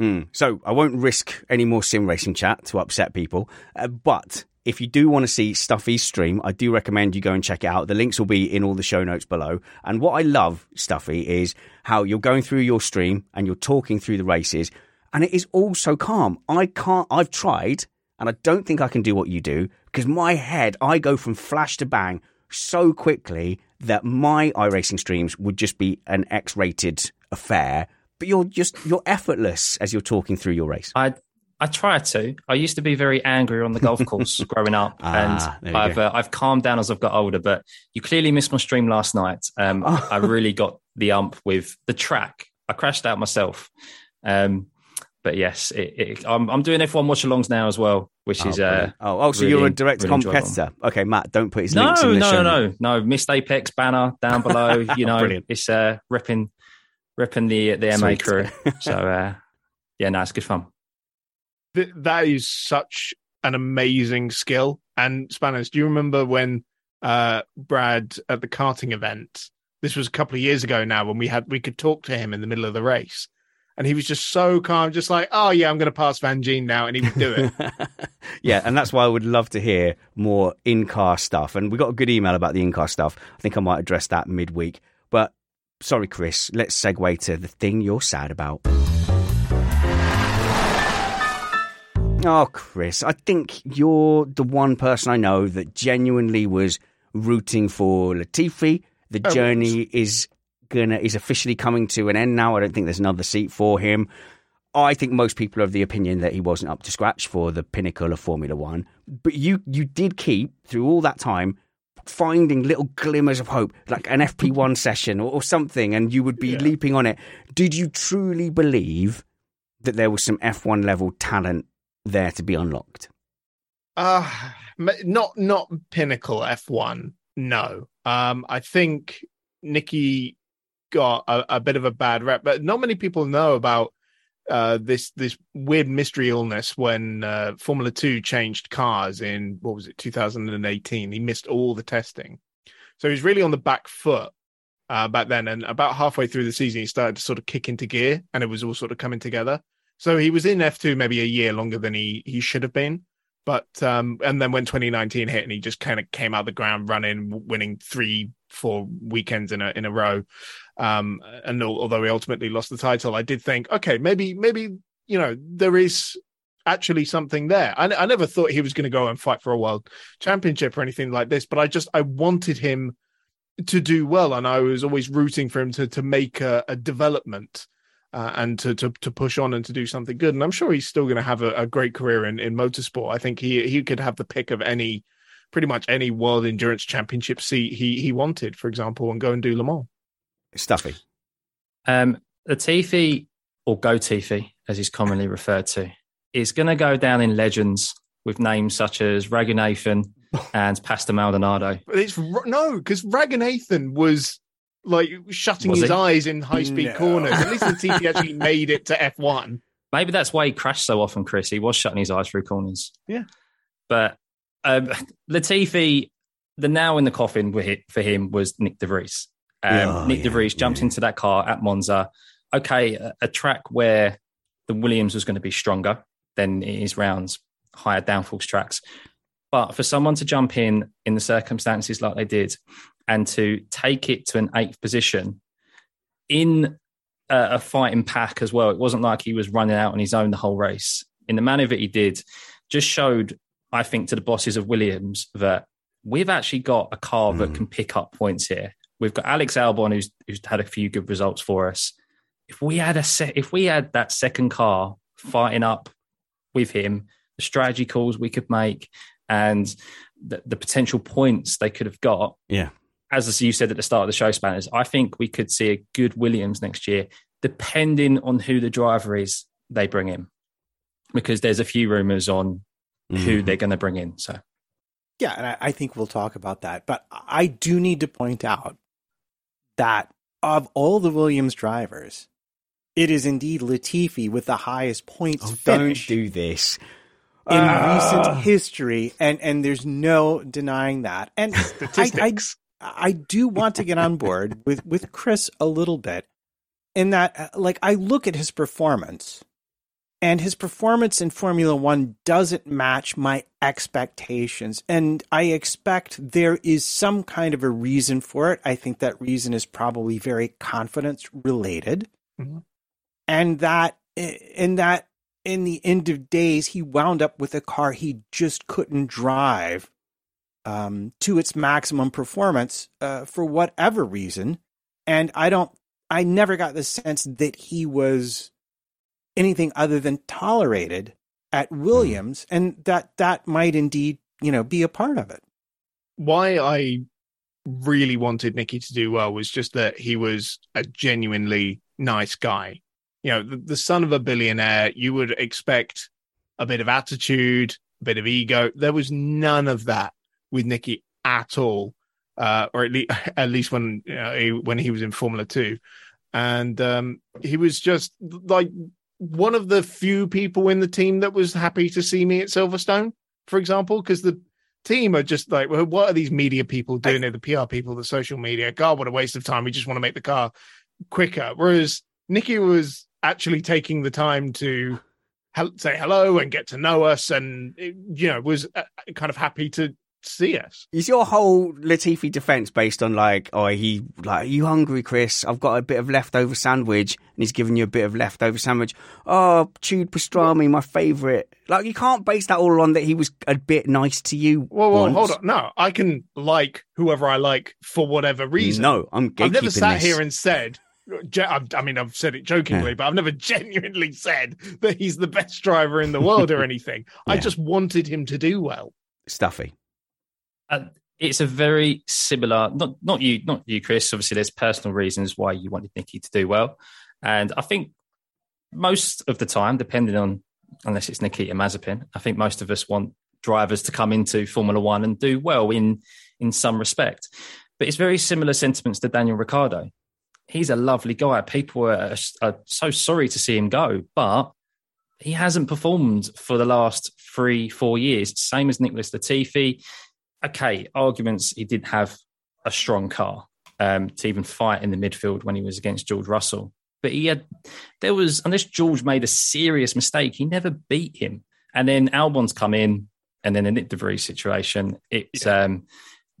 Mm. So I won't risk any more sim racing chat to upset people, uh, but if you do want to see Stuffy's stream, I do recommend you go and check it out. The links will be in all the show notes below. And what I love, Stuffy, is how you're going through your stream and you're talking through the races, and it is all so calm. I can't. I've tried, and I don't think I can do what you do because my head, I go from flash to bang so quickly that my iRacing streams would just be an X-rated affair. But you're just you're effortless as you're talking through your race. I I try to. I used to be very angry on the golf course growing up, ah, and I've uh, I've calmed down as I've got older. But you clearly missed my stream last night. Um, I really got the ump with the track. I crashed out myself. Um, but yes, it, it, I'm, I'm doing F1 watch alongs now as well, which oh, is uh, oh, oh, so really, you're a direct really competitor. Enjoyable. Okay, Matt, don't put his no, links in the no, show. No, no, no, Missed Apex banner down below. You know, it's uh, ripping, ripping the the MA crew. So uh, yeah, no, it's good fun. That is such an amazing skill. And Spanners, do you remember when uh, Brad at the karting event? This was a couple of years ago now when we had we could talk to him in the middle of the race and he was just so calm, just like, "Oh yeah, I'm going to pass Van Gene now," and he would do it. yeah, and that's why I would love to hear more in-car stuff. And we got a good email about the in-car stuff. I think I might address that midweek. But sorry, Chris. Let's segue to the thing you're sad about. Oh, Chris, I think you're the one person I know that genuinely was rooting for Latifi. The oh, journey is gonna is officially coming to an end now. I don't think there's another seat for him. I think most people are of the opinion that he wasn't up to scratch for the pinnacle of Formula One. But you you did keep through all that time finding little glimmers of hope, like an FP1 session or, or, something, and you would be yeah. leaping on it. Did you truly believe that there was some F1 level talent there to be unlocked? Uh not not pinnacle F1. No. Um I think Nicky got a, a, bit of a bad rep, but not many people know about uh, this this weird mystery illness when uh, Formula Two changed cars in what was it 2018. He missed all the testing, so he's really on the back foot uh, back then. And about halfway through the season, he started to sort of kick into gear, and it was all sort of coming together. So he was in F2 maybe a year longer than he he should have been. But um, and then when 2019 hit and he just kind of came out of the ground running, winning three, four weekends in a in a row. Um, and although he ultimately lost the title, I did think, okay, maybe maybe you know there is actually something there. I, I never thought he was going to go and fight for a world championship or anything like this, but I just I wanted him to do well, and I was always rooting for him to to make a, a development uh, and to, to to push on and to do something good. And I'm sure he's still going to have a, a, great career in, in motorsport. I think he he could have the pick of any, pretty much any world endurance championship seat he he wanted, for example, and go and do Le Mans. Stuffy. Um, Latifi or Go Tifi, as he's commonly referred to, is going to go down in legends with names such as Raghunathan and Pastor Maldonado. But it's no, because Raghunathan was like shutting Was his he? eyes in high speed No. corners. At least Latifi actually made it to F1. Maybe that's why he crashed so often, Chris. He was shutting his eyes through corners. Yeah. But um, Latifi, the now in the coffin for for him was Nick De Vries. Um, Oh, Nick De yeah, Vries jumped yeah. into that car at Monza. Okay, a, a track where the Williams was going to be stronger than it is rounds, higher downforce tracks. But for someone to jump in in the circumstances like they did and to take it to an eighth position in a, a fighting pack as well, it wasn't like he was running out on his own the whole race. In the manner that he did, just showed, I think, to the bosses of Williams that we've actually got a car that can pick up points here. We've got Alex Albon, who's who's had a few good results for us. If we had a se- if we had that second car fighting up with him, the strategy calls we could make, and the, the potential points they could have got. Yeah. As you said at the start of the show, Spanners, I think we could see a good Williams next year, depending on who the driver is they bring in, because there's a few rumors on who Mhm. they're going to bring in. So Yeah, and I, I think we'll talk about that. But I do need to point out that of all the Williams drivers, it is indeed Latifi with the highest points Oh, don't do this. in Ah. recent history, and and there's no denying that. And I, I I do want to get on board with with Chris a little bit in that uh, like I look at his performance and his performance in Formula 1 doesn't match my expectations and I expect there is some kind of a reason for it. I think that reason is probably very confidence related. Mhm. And that in that in the end of days he wound up with a car he just couldn't drive um, to its maximum performance uh, for whatever reason. And I don't, I never got the sense that he was anything other than tolerated at Williams, and that that might indeed, you know, be a part of it. why I really wanted Nicky to do well was just that he was a genuinely nice guy. You know, the, the son of a billionaire, you would expect a bit of attitude, a bit of ego. There was none of that with Nicky at all, uh, or at least, at least when you know, he, when he was in Formula Two, and um, he was just like one of the few people in the team that was happy to see me at Silverstone, for example, because the team are just like, well, what are these media people doing? They're the PR people, the social media. God, what a waste of time. We just want to make the car quicker. Whereas Nikki was actually taking the time to say hello and get to know us, and you know was uh, kind of happy to see us. Is your whole Latifi defense based on like, oh, he like, are you hungry, Chris? I've got a bit of leftover sandwich, and he's giving you a bit of leftover sandwich. Oh, chewed pastrami, my favorite. Like, you can't base that all on that he was a bit nice to you. Well, well, hold on. No, I can like whoever I like for whatever reason. No, I'm I've never sat this. here and said. I mean, I've said it jokingly, Yeah. but I've never genuinely said that he's the best driver in the world or anything. I just wanted him to do well. Stuffy. Uh, it's a very similar. Not not you, not you, Chris. Obviously, there's personal reasons why you wanted Nicky to do well, and I think most of the time, depending on unless it's Nikita Mazepin, I think most of us want drivers to come into Formula One and do well in in some respect. But it's very similar sentiments to Daniel Ricciardo. He's a lovely guy. People are, are so sorry to see him go, but he hasn't performed for the last three, four years. Same as Nicholas Latifi. Okay, arguments he didn't have a strong car um, to even fight in the midfield when he was against George Russell. But he had, there was, unless George made a serious mistake, he never beat him. And then Albon's come in, and then the Nick De Vries situation. It's um,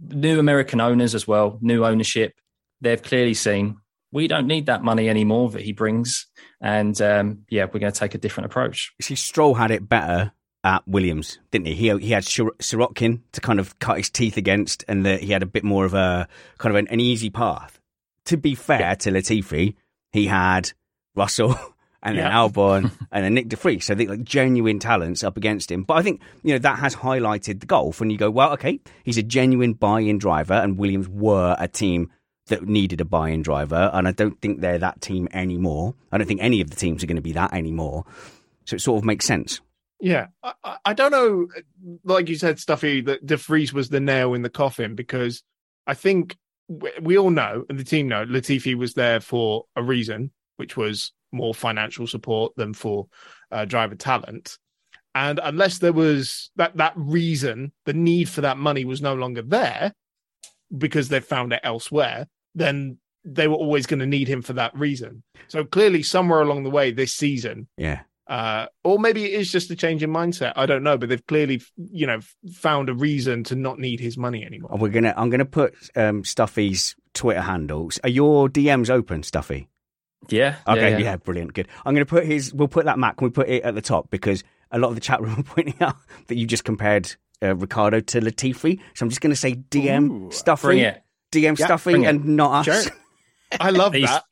new American owners as well, new ownership. They've clearly seen we don't need that money anymore that he brings. And um, yeah, we're going to take a different approach. See, Stroll had it better at Williams, didn't he? He he had Sir- Sirotkin to kind of cut his teeth against, and the, he had a bit more of a kind of an, an easy path. To be fair to Latifi, he had Russell and then Yeah. Albon and then Nick De Vries. So think like genuine talents up against him. But I think you know that has highlighted the golf when you go, well, okay, he's a genuine buy-in driver, and Williams were a team that needed a buy-in driver, and I don't think they're that team anymore. I don't think any of the teams are going to be that anymore. So it sort of makes sense. Yeah, I, I don't know. Like you said, Stuffy, that De Vries was the nail in the coffin because I think we, we all know, and the team know, Latifi was there for a reason, which was more financial support than for uh, driver talent. And unless there was that that reason, the need for that money was no longer there because they found it elsewhere, then they were always going to need him for that reason. So clearly, somewhere along the way this season, Yeah. Uh, or maybe it is just a change in mindset. I don't know, but they've clearly, you know, found a reason to not need his money anymore. And we're gonna. I'm gonna put um, Stuffy's Twitter handles. Are your DMs open, Stuffy? Yeah. Okay, yeah, yeah, brilliant, good. I'm going to put his. We'll put that Mac. Can we put it at the top because a lot of the chat room are pointing out that you just compared uh, Ricciardo to Latifi. So I'm just going to say DM Ooh, Stuffy, Bring it. DM Yeah, Stuffy, bring it. and not us. Sure. I love that.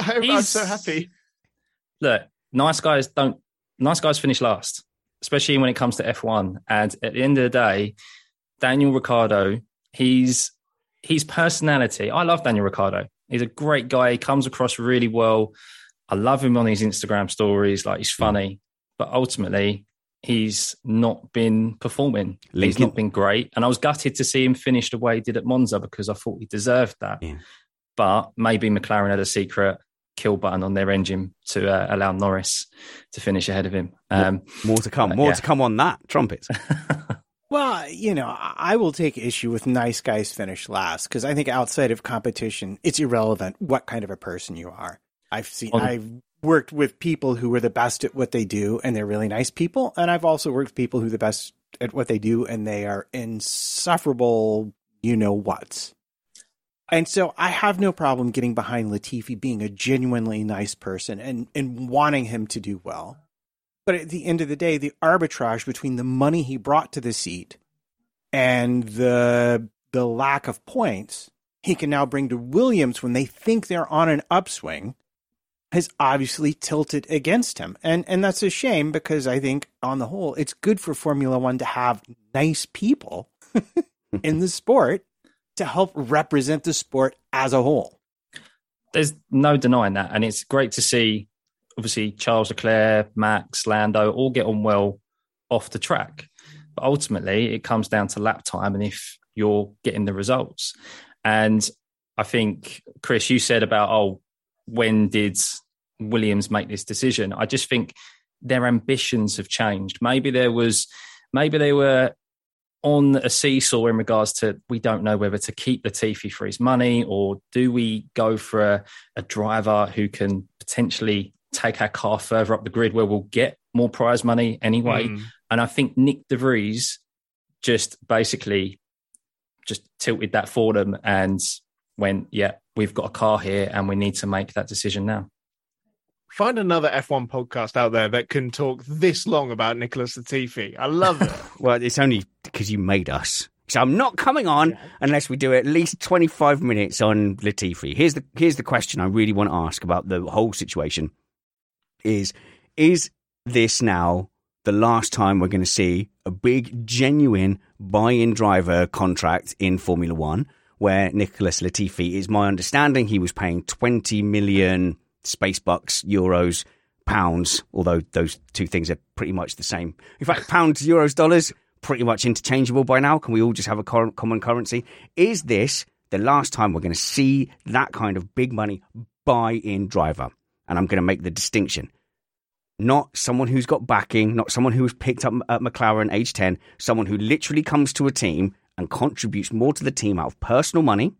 I'm, I'm so happy. look, nice guys don't nice guys finish last, especially when it comes to F1. And at the end of the day, Daniel Ricciardo, he's his personality. I love Daniel Ricciardo. He's a great guy. He comes across really well. I love him on his Instagram stories. Like he's funny, but ultimately he's not been performing. He's not been great. And I was gutted to see him finish the way he did at Monza because I thought he deserved that. Yeah. But maybe McLaren had a secret kill button on their engine to uh, allow Norris to finish ahead of him. Um, More to come. Uh, More yeah. to come on that trumpets. Well, you know, I I will take issue with nice guys finish last because I think outside of competition, it's irrelevant what kind of a person you are. I've seen, On- I've worked with people who are the best at what they do and they're really nice people. And I've also worked with people who are the best at what they do and they are insufferable, you know what's. And so I have no problem getting behind Latifi being a genuinely nice person and, and wanting him to do well. But at the end of the day, the arbitrage between the money he brought to the seat and the the lack of points he can now bring to Williams when they think they're on an upswing has obviously tilted against him. And and that's a shame because I think on the whole it's good for Formula 1 to have nice people in the sport to help represent the sport as a whole. there's no denying that. And it's great to see, obviously, Charles Leclerc, Max, Lando all get on well off the track. But ultimately, it comes down to lap time and if you're getting the results. And I think, Chris, you said about, oh, when did Williams make this decision? I just think their ambitions have changed. Maybe there was, maybe they were on a seesaw in regards to we don't know whether to keep Latifi for his money or do we go for a, a driver who can potentially take our car further up the grid where we'll get more prize money anyway. Mm. And I think Nick De Vries just basically just tilted that for them and went, yeah, we've got a car here and we need to make that decision now. Find another F1 podcast out there that can talk this long about Nicholas Latifi. I love it. well, it's only because you made us. So I'm not coming on unless we do at least 25 minutes on Latifi. Here's the here's the question I really want to ask about the whole situation: is is this now the last time we're going to see a big, genuine buy-in driver contract in Formula One, where Nicholas Latifi is my understanding he was paying 20 million space bucks, euros, pounds, although those two things are pretty much the same. In fact, pounds, euros, dollars, pretty much interchangeable by now. Can we all just have a common currency? Is this the last time we're going to see that kind of big money buy in driver? And I'm going to make the distinction. Not someone who's got backing, not someone who's picked up at McLaren age 10, someone who literally comes to a team and contributes more to the team out of personal money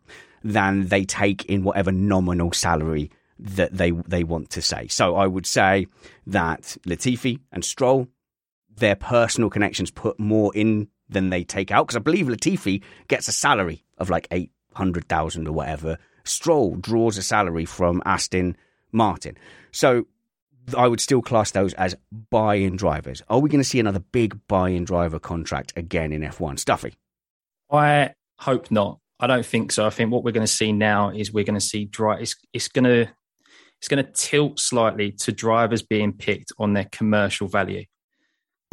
than they take in whatever nominal salary that they they want to say. So I would say that Latifi and Stroll, their personal connections put more in than they take out because I believe Latifi gets a salary of like eight hundred thousand or whatever. Stroll draws a salary from Aston Martin. So I would still class those as buy-in drivers. Are we going to see another big buy-in driver contract again in F1? Stuffy. I hope not. I don't think so. I think what we're going to see now is we're going to see dri It's, it's going to it's going to tilt slightly to drivers being picked on their commercial value,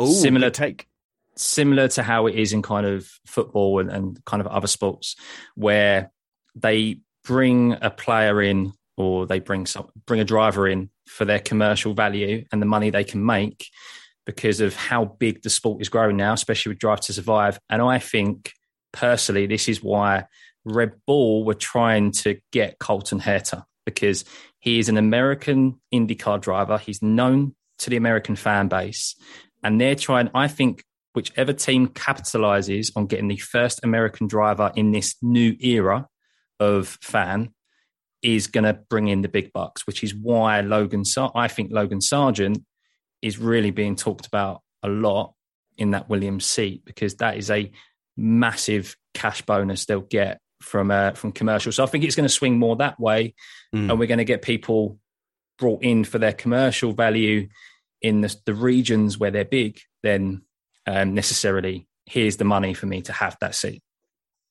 Ooh, Similar- take. similar to how it is in kind of football and, and kind of other sports, where they bring a player in or they bring some bring a driver in for their commercial value and the money they can make, because of how big the sport is growing now, especially with Drive to Survive. And I think personally, this is why Red Bull were trying to get Colton Herta because he is an American IndyCar driver. He's known to the American fan base. And they're trying, I think, whichever team capitalizes on getting the first American driver in this new era of fan is going to bring in the big bucks, which is why Logan, I think Logan Sargent is really being talked about a lot in that Williams seat because that is a massive cash bonus they'll get from uh, from commercial. So I think it's going to swing more that way, mm. and we're going to get people brought in for their commercial value in the, the regions where they're big then um, necessarily here's the money for me to have that seat.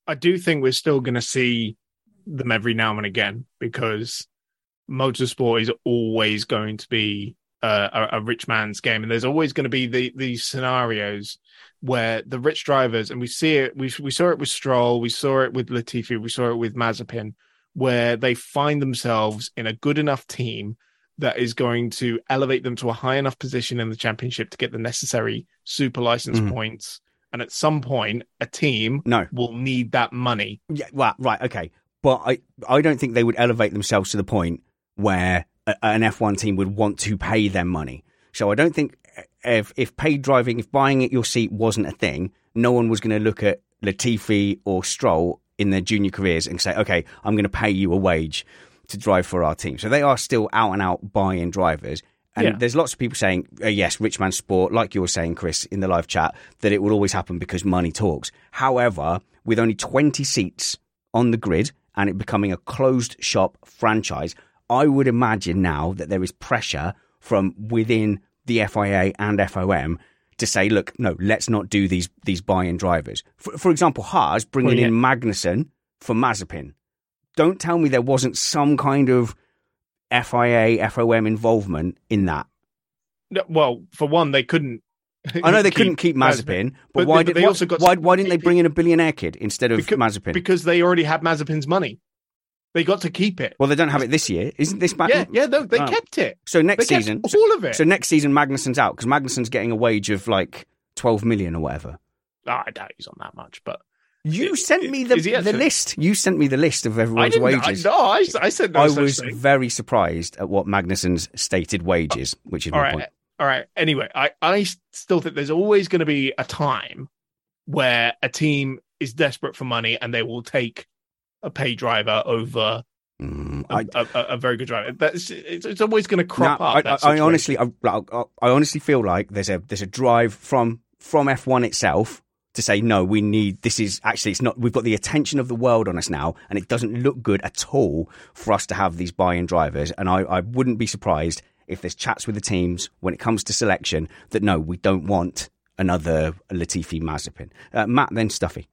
I do think we're still going to see them every now and again because motorsport is always going to be uh, a, a, rich man's game, and there's always going to be the, these scenarios where the rich drivers, and we see it, we we saw it with Stroll, we saw it with Latifi, we saw it with Mazepin, where they find themselves in a good enough team that is going to elevate them to a high enough position in the championship to get the necessary super license mm. points. And at some point, a team no. will need that money. Yeah, well, right, okay, but I I don't think they would elevate themselves to the point where an F1 team would want to pay them money. So I don't think if if paid driving, if buying at your seat wasn't a thing, no one was going to look at Latifi or Stroll in their junior careers and say, okay, I'm going to pay you a wage to drive for our team. So they are still out and out buy-in drivers. And yeah. there's lots of people saying, uh, yes, rich man sport, like you were saying, Chris, in the live chat, that it will always happen because money talks. However, with only 20 seats on the grid and it becoming a closed shop franchise, I would imagine now that there is pressure from within the FIA and FOM to say, look, no, let's not do these these buy-in drivers. For, for example, Haas bringing well, yeah. in Magnussen for Mazepin. Don't tell me there wasn't some kind of FIA FOM involvement in that. No, well, for one, they couldn't. I know they couldn't keep Mazepin, Mazepin but, but, why did they also got why, why didn't they bring in a billionaire kid instead of because, Mazepin? Because they already had Mazepin's money. They got to keep it. Well, they don't have it this year. Isn't this back? Yeah, yeah, no, they oh. kept it. So next they season, all of it. So next season, Magnussen's out because Magnussen's getting a wage of like twelve million or whatever. Oh, I doubt he's on that much, but you sent me the, the list. You sent me the list of everyone's wages. I, no, I, I said no I was thing. very surprised at what Magnussen's stated wages, which is all right. Point. All right. Anyway, I, I still think there's always going to be a time where a team is desperate for money and they will take a pay driver over Mm, I, a, a, a, very good driver. That's it's, it's always going to crop up. I, I honestly, I, I, honestly feel like there's a there's a drive from from F1 itself to say no. We need this is actually it's not. We've got the attention of the world on us now, and it doesn't look good at all for us to have these buy-in drivers. And I, I wouldn't be surprised if there's chats with the teams when it comes to selection that no, we don't want another Latifi Mazepin. Uh, Matt, then Stuffy.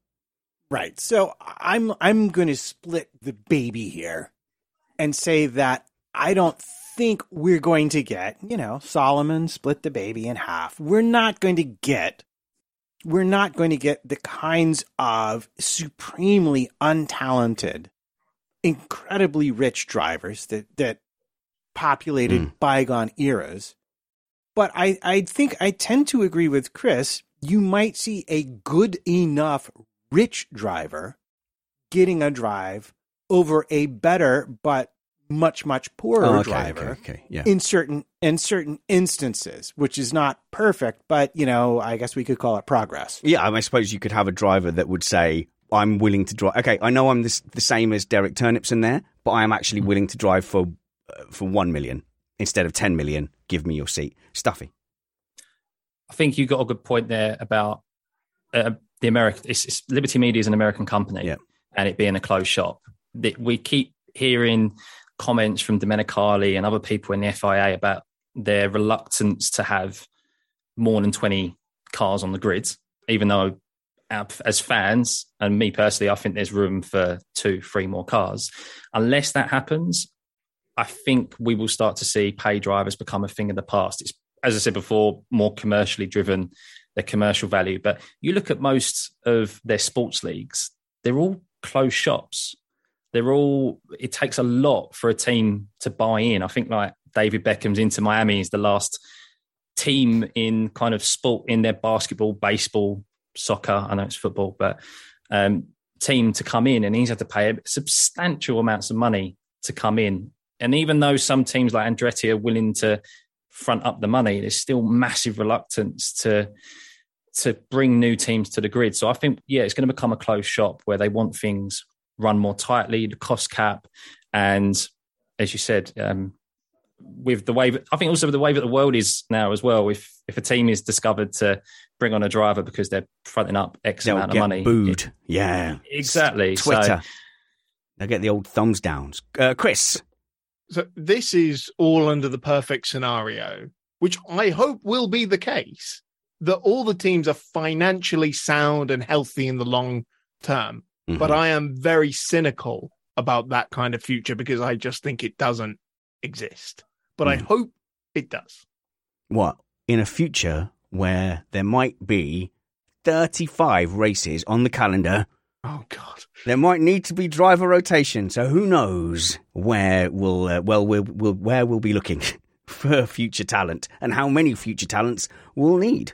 Right. So I'm I'm going to split the baby here and say that I don't think we're going to get, you know, Solomon split the baby in half. We're not going to get we're not going to get the kinds of supremely untalented, incredibly rich drivers that that populated mm. bygone eras. But I, I think I tend to agree with Chris. You might see a good enough rich driver getting a drive over a better but much much poorer oh, okay, driver okay, okay, yeah. in certain in certain instances, which is not perfect, but you know, I guess we could call it progress. Yeah, I, suppose you could have a driver that would say, "I'm willing to drive." Okay, I know I'm this, the same as Derek Turnipson there, but I am actually mm. willing to drive for uh, for one million instead of ten million. Give me your seat, Stuffy. I think you got a good point there about uh, the American. It's, it's, Liberty Media is an American company, yeah. and it being a closed shop. That We keep hearing comments from Domenicali and other people in the FIA about their reluctance to have more than 20 cars on the grid, even though as fans and me personally, I think there's room for two, three more cars. Unless that happens, I think we will start to see pay drivers become a thing of the past. It's, as I said before, more commercially driven, their commercial value. But you look at most of their sports leagues, they're all closed shops they're all it takes a lot for a team to buy in. I think like David Beckham's into Miami is the last team in kind of sport in their basketball, baseball, soccer. I know it's football, but um, team to come in, and he's had to pay substantial amounts of money to come in. And even though some teams like Andretti are willing to front up the money, there's still massive reluctance to to bring new teams to the grid. So I think, yeah, it's going to become a closed shop where they want things run more tightly, the cost cap, and as you said, um, with the way I think also with the way that the world is now as well. If if a team is discovered to bring on a driver because they're fronting up X They'll amount get of money, booed. it- yeah, exactly. Twitter. So, They'll get the old thumbs downs. Uh, Chris, So this is all under the perfect scenario, which I hope will be the case, that all the teams are financially sound and healthy in the long term. But Mhm. I am very cynical about that kind of future because I just think it doesn't exist. But I Mm. hope it does. what in a future where there might be 35 races on the calendar Oh God. there might need to be driver rotation so who knows where we'll uh, well we'll, we'll where we'll be looking for future talent and how many future talents we'll need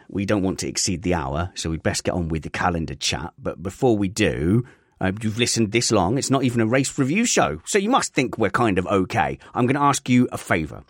we don't want to exceed the hour, so we'd best get on with the calendar chat. But before we do, uh, you've listened this long. It's not even a race review show, so you must think we're kind of okay. I'm going to ask you a favour.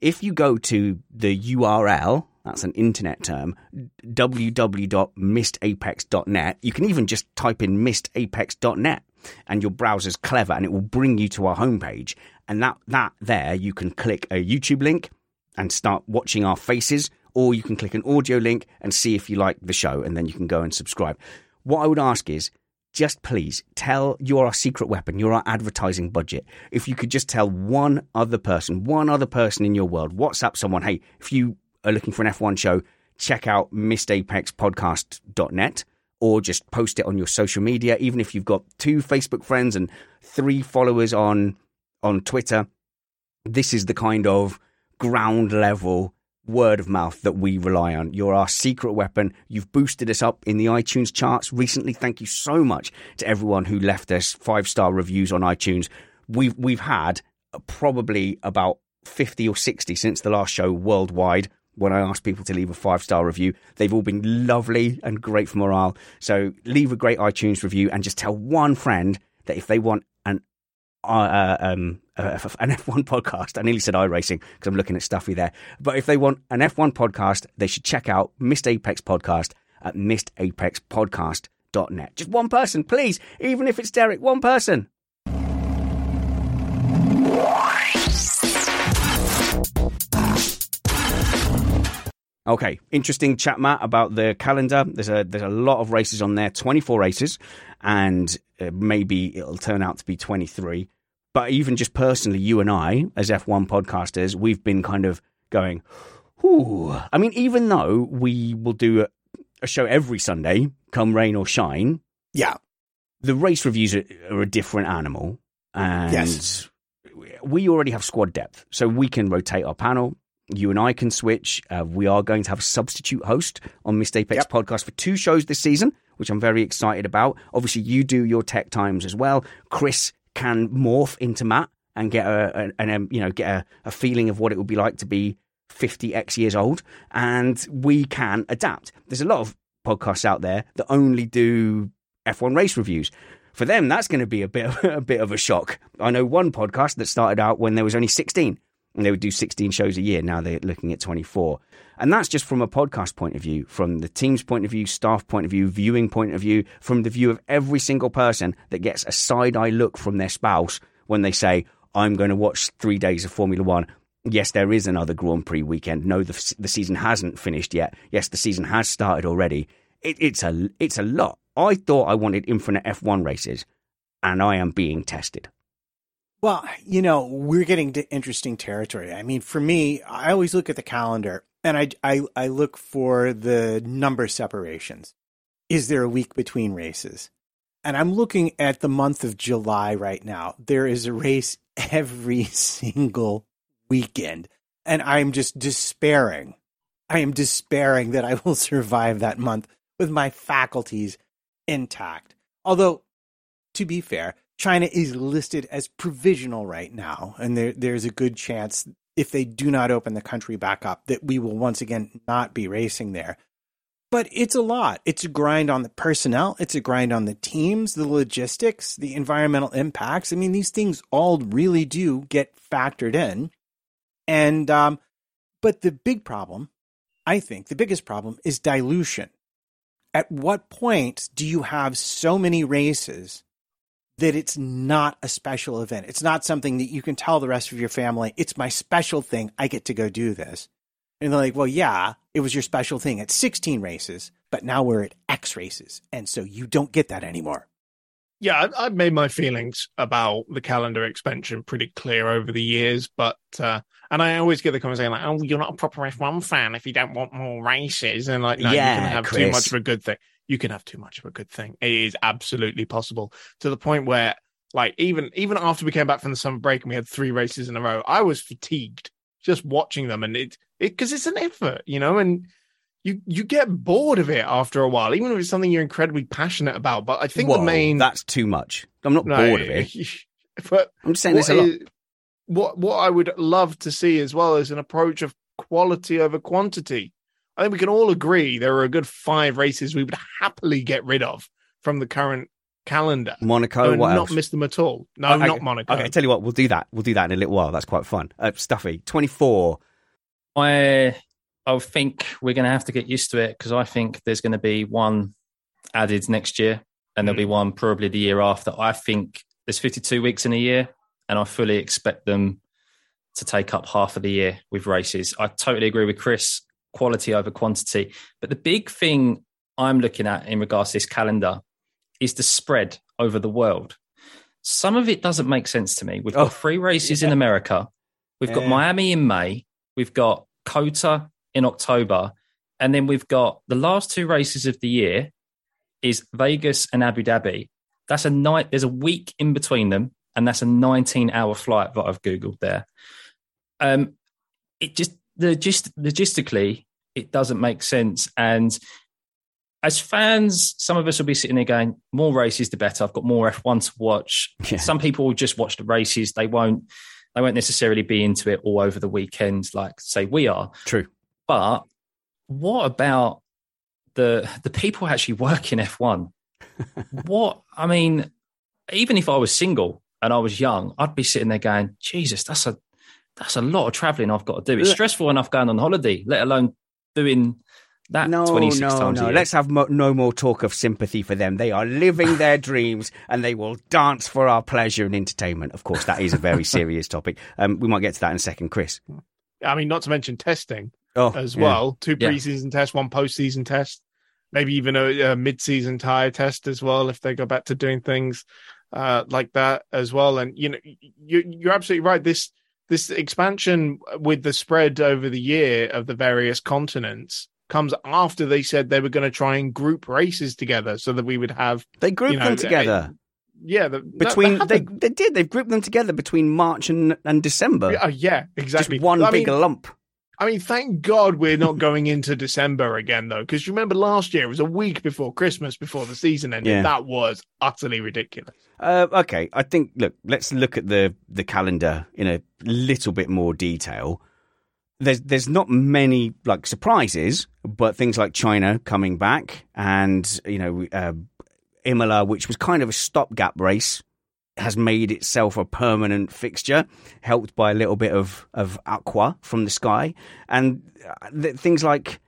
If you go to the URL, that's an internet term, www.missedapex.net, you can even just type in mistapex.net and your browser's clever and it will bring you to our homepage. And that, that there, you can click a YouTube link and start watching our faces, or you can click an audio link and see if you like the show, and then you can go and subscribe. What I would ask is just please tell you're our secret weapon, you're our advertising budget. If you could just tell one other person, one other person in your world, WhatsApp someone, hey, if you are looking for an F1 show, check out missedapexpodcast.net or just post it on your social media. Even if you've got two Facebook friends and three followers on on Twitter, this is the kind of ground level word of mouth that we rely on. You're our secret weapon. You've boosted us up in the iTunes charts recently. Thank you so much to everyone who left us five star reviews on iTunes. We've we've had probably about 50 or 60 since the last show worldwide. When I asked people to leave a five star review, they've all been lovely and great for morale. So leave a great iTunes review and just tell one friend that if they want an uh, um, an F1 podcast. I nearly said iRacing because I'm looking at Stuffy there. But if they want an F1 podcast, they should check out Missed Apex Podcast at missedapexpodcast.net. Just one person, please. Even if it's Derek, one person. Okay, interesting chat, Matt, about the calendar. There's a there's a lot of races on there, 24 races, and uh, maybe it'll turn out to be 23. But even just personally, you and I, as F1 podcasters, we've been kind of going, Ooh. I mean, even though we will do a show every Sunday, come rain or shine. Yeah. The race reviews are, are a different animal. And Yes. we already have squad depth, so we can rotate our panel. You and I can switch. Uh, we are going to have a substitute host on Missed Apex Yep. podcast for two shows this season, which I'm very excited about. Obviously, you do your tech times as well. Chris can morph into Matt and get a, a um, you know get a, a feeling of what it would be like to be 50 x years old, and we can adapt. There's a lot of podcasts out there that only do F1 race reviews. For them, that's going to be a bit of, a bit of a shock. I know one podcast that started out when there was only 16, they would do 16 shows a year. Now they're looking at 24, and that's just from a podcast point of view, from the team's point of view, staff point of view, viewing point of view, from the view of every single person that gets a side eye look from their spouse when they say, "I'm going to watch three days of Formula One." Yes, there is another Grand Prix weekend. No, the, the season hasn't finished yet. Yes, the season has started already. It, it's a it's a lot. I thought I wanted infinite F1 races, and I am being tested. Well, you know, we're getting to interesting territory. I mean, for me, I always look at the calendar and I, I, I look for the number separations. Is there a week between races? And I'm looking at the month of July right now. There is a race every single weekend. And I'm just despairing. I am despairing that I will survive that month with my faculties intact. Although, to be fair, China is listed as provisional right now, and there, there's a good chance if they do not open the country back up that we will once again not be racing there. But it's a lot. It's a grind on the personnel. It's a grind on the teams, the logistics, the environmental impacts. I mean, these things all really do get factored in. And, um, but the big problem, I think the biggest problem is dilution. At what point do you have so many races that it's not a special event? It's not something that you can tell the rest of your family, it's my special thing. I get to go do this. And they're like, well, yeah, it was your special thing at 16 races, but now we're at X races. And so you don't get that anymore. Yeah, I've, made my feelings about the calendar expansion pretty clear over the years, but uh, and I always get the comment saying like, "Oh, you're not a proper F1 fan if you don't want more races," and like, no, you can have too much of a good thing. You can have too much of a good thing. It is absolutely possible to the point where, like, even even after we came back from the summer break and we had three races in a row, I was fatigued just watching them, and it it because it's an effort, you know, and. You, you get bored of it after a while, even if it's something you're incredibly passionate about. But I think Whoa, the main that's too much. I'm not no, bored of it. But I'm just saying this a lot. is- What what I would love to see as well is an approach of quality over quantity. I think we can all agree there are a good five races we would happily get rid of from the current calendar. Monaco, and what not else? miss them at all. No, Okay, not Monaco. Okay, I tell you what, we'll do that. We'll do that in a little while. That's quite fun. Uh, Stuffy, 24. I I think we're going to have to get used to it because I think there's going to be one added next year, and there'll be one probably the year after. I think there's 52 weeks in a year, and I fully expect them to take up half of the year with races. I totally agree with Chris. Quality over quantity, but the big thing I'm looking at in regards to this calendar is the spread over the world. Some of it doesn't make sense to me. We've got Oh, three races in America. We've got Yeah. Miami in May. We've got COTA in October. And then we've got the last two races of the year is Vegas and Abu Dhabi. That's a night, there's a week in between them, and that's a 19 hour flight that I've Googled there. Um, it just, the just logistically, it doesn't make sense. And as fans, some of us will be sitting there going, more races, the better. I've got more F1 to watch. Yeah. Some people will just watch the races. They won't, they won't necessarily be into it all over the weekend, like say we are. True. But what about the the people actually work in F1? what I mean, even if I was single and I was young, I'd be sitting there going, Jesus, that's a that's a lot of traveling I've got to do. It's stressful enough going on holiday, let alone doing that No, 26 no, times a no. year. Let's have mo- no more talk of sympathy for them. They are living their dreams and they will dance for our pleasure and entertainment. Of course, that is a very serious topic. Um, we might get to that in a second, Chris. I mean, not to mention testing Oh, as yeah. well. Two Yeah. preseason tests, one postseason test, maybe even a, a mid-season tire test as well if they go back to doing things uh, like that as well. And you know, you, you're absolutely right. This this expansion with the spread over the year of the various continents comes after they said they were going to try and group races together so that we would have. They grouped you know, them together. a- yeah, the, between that- they, they did they've grouped them together between March and, and December. Uh, yeah, exactly. Just one I big mean, lump. I mean, thank God we're not going into December again, though, because you remember last year it was a week before Christmas before the season ended. Yeah. That was utterly ridiculous. Uh, okay, I think look, let's look at the the calendar in a little bit more detail. There's there's not many like surprises, but things like China coming back and you know uh, Imola, which was kind of a stopgap race, has made itself a permanent fixture, helped by a little bit of of aqua from the sky, and uh, th- things like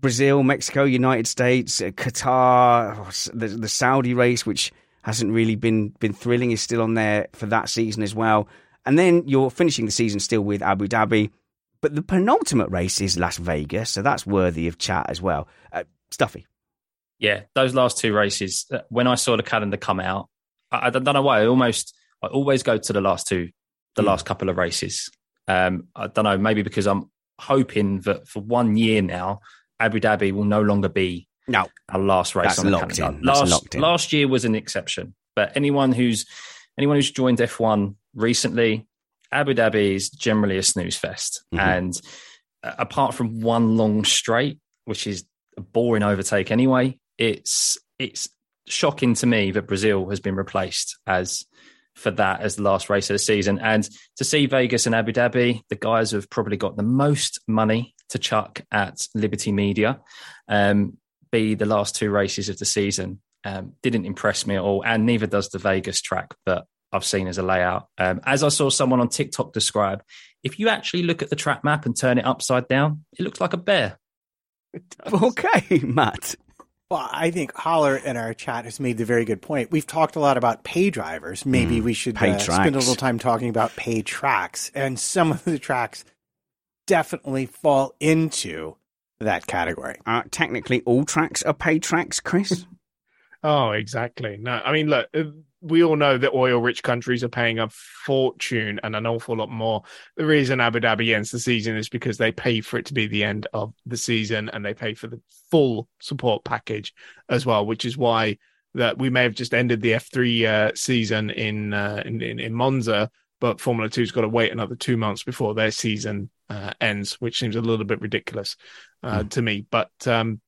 Brazil, Mexico, United States, uh, Qatar, oh, the, the Saudi race, which hasn't really been been thrilling, is still on there for that season as well. And then you're finishing the season still with Abu Dhabi, but the penultimate race is Las Vegas, so that's worthy of chat as well. Uh, Stuffy, yeah, those last two races, uh, when I saw the calendar come out, I, I don't know why. I almost, I always go to the last two, the Hmm. last couple of races. Um, I don't know, maybe because I'm hoping that for one year now, Abu Dhabi will no longer be no, our last race That's on locked calendar. in. That's Last, locked in. last year was an exception, but anyone who's anyone who's joined F1 recently, Abu Dhabi is generally a snooze fest, Mhm. and uh, apart from one long straight, which is a boring overtake anyway, it's it's shocking to me that Brazil has been replaced as for that as the last race of the season. And to see Vegas and Abu Dhabi, the guys have probably got the most money to chuck at Liberty Media, um, be the last two races of the season. Um, didn't impress me at all, and neither does the Vegas track that I've seen as a layout. Um, as I saw someone on TikTok describe, if you actually look at the track map and turn it upside down, it looks like a bear. okay, Matt. Well, I think Holler in our chat has made the very good point. We've talked a lot about pay drivers. Maybe Mm, we should uh, spend a little time talking about pay tracks. And some of the tracks definitely fall into that category. Uh, technically, all tracks are paid tracks, Chris. Oh, exactly. No, I mean, look, uh, we all know that oil-rich countries are paying a fortune and an awful lot more. The reason Abu Dhabi ends the season is because they pay for it to be the end of the season, and they pay for the full support package as well, which is why that we may have just ended the F3 uh, season in, uh, in in in Monza, but Formula Two's got to wait another two months before their season uh, ends, which seems a little bit ridiculous uh, to me. But um,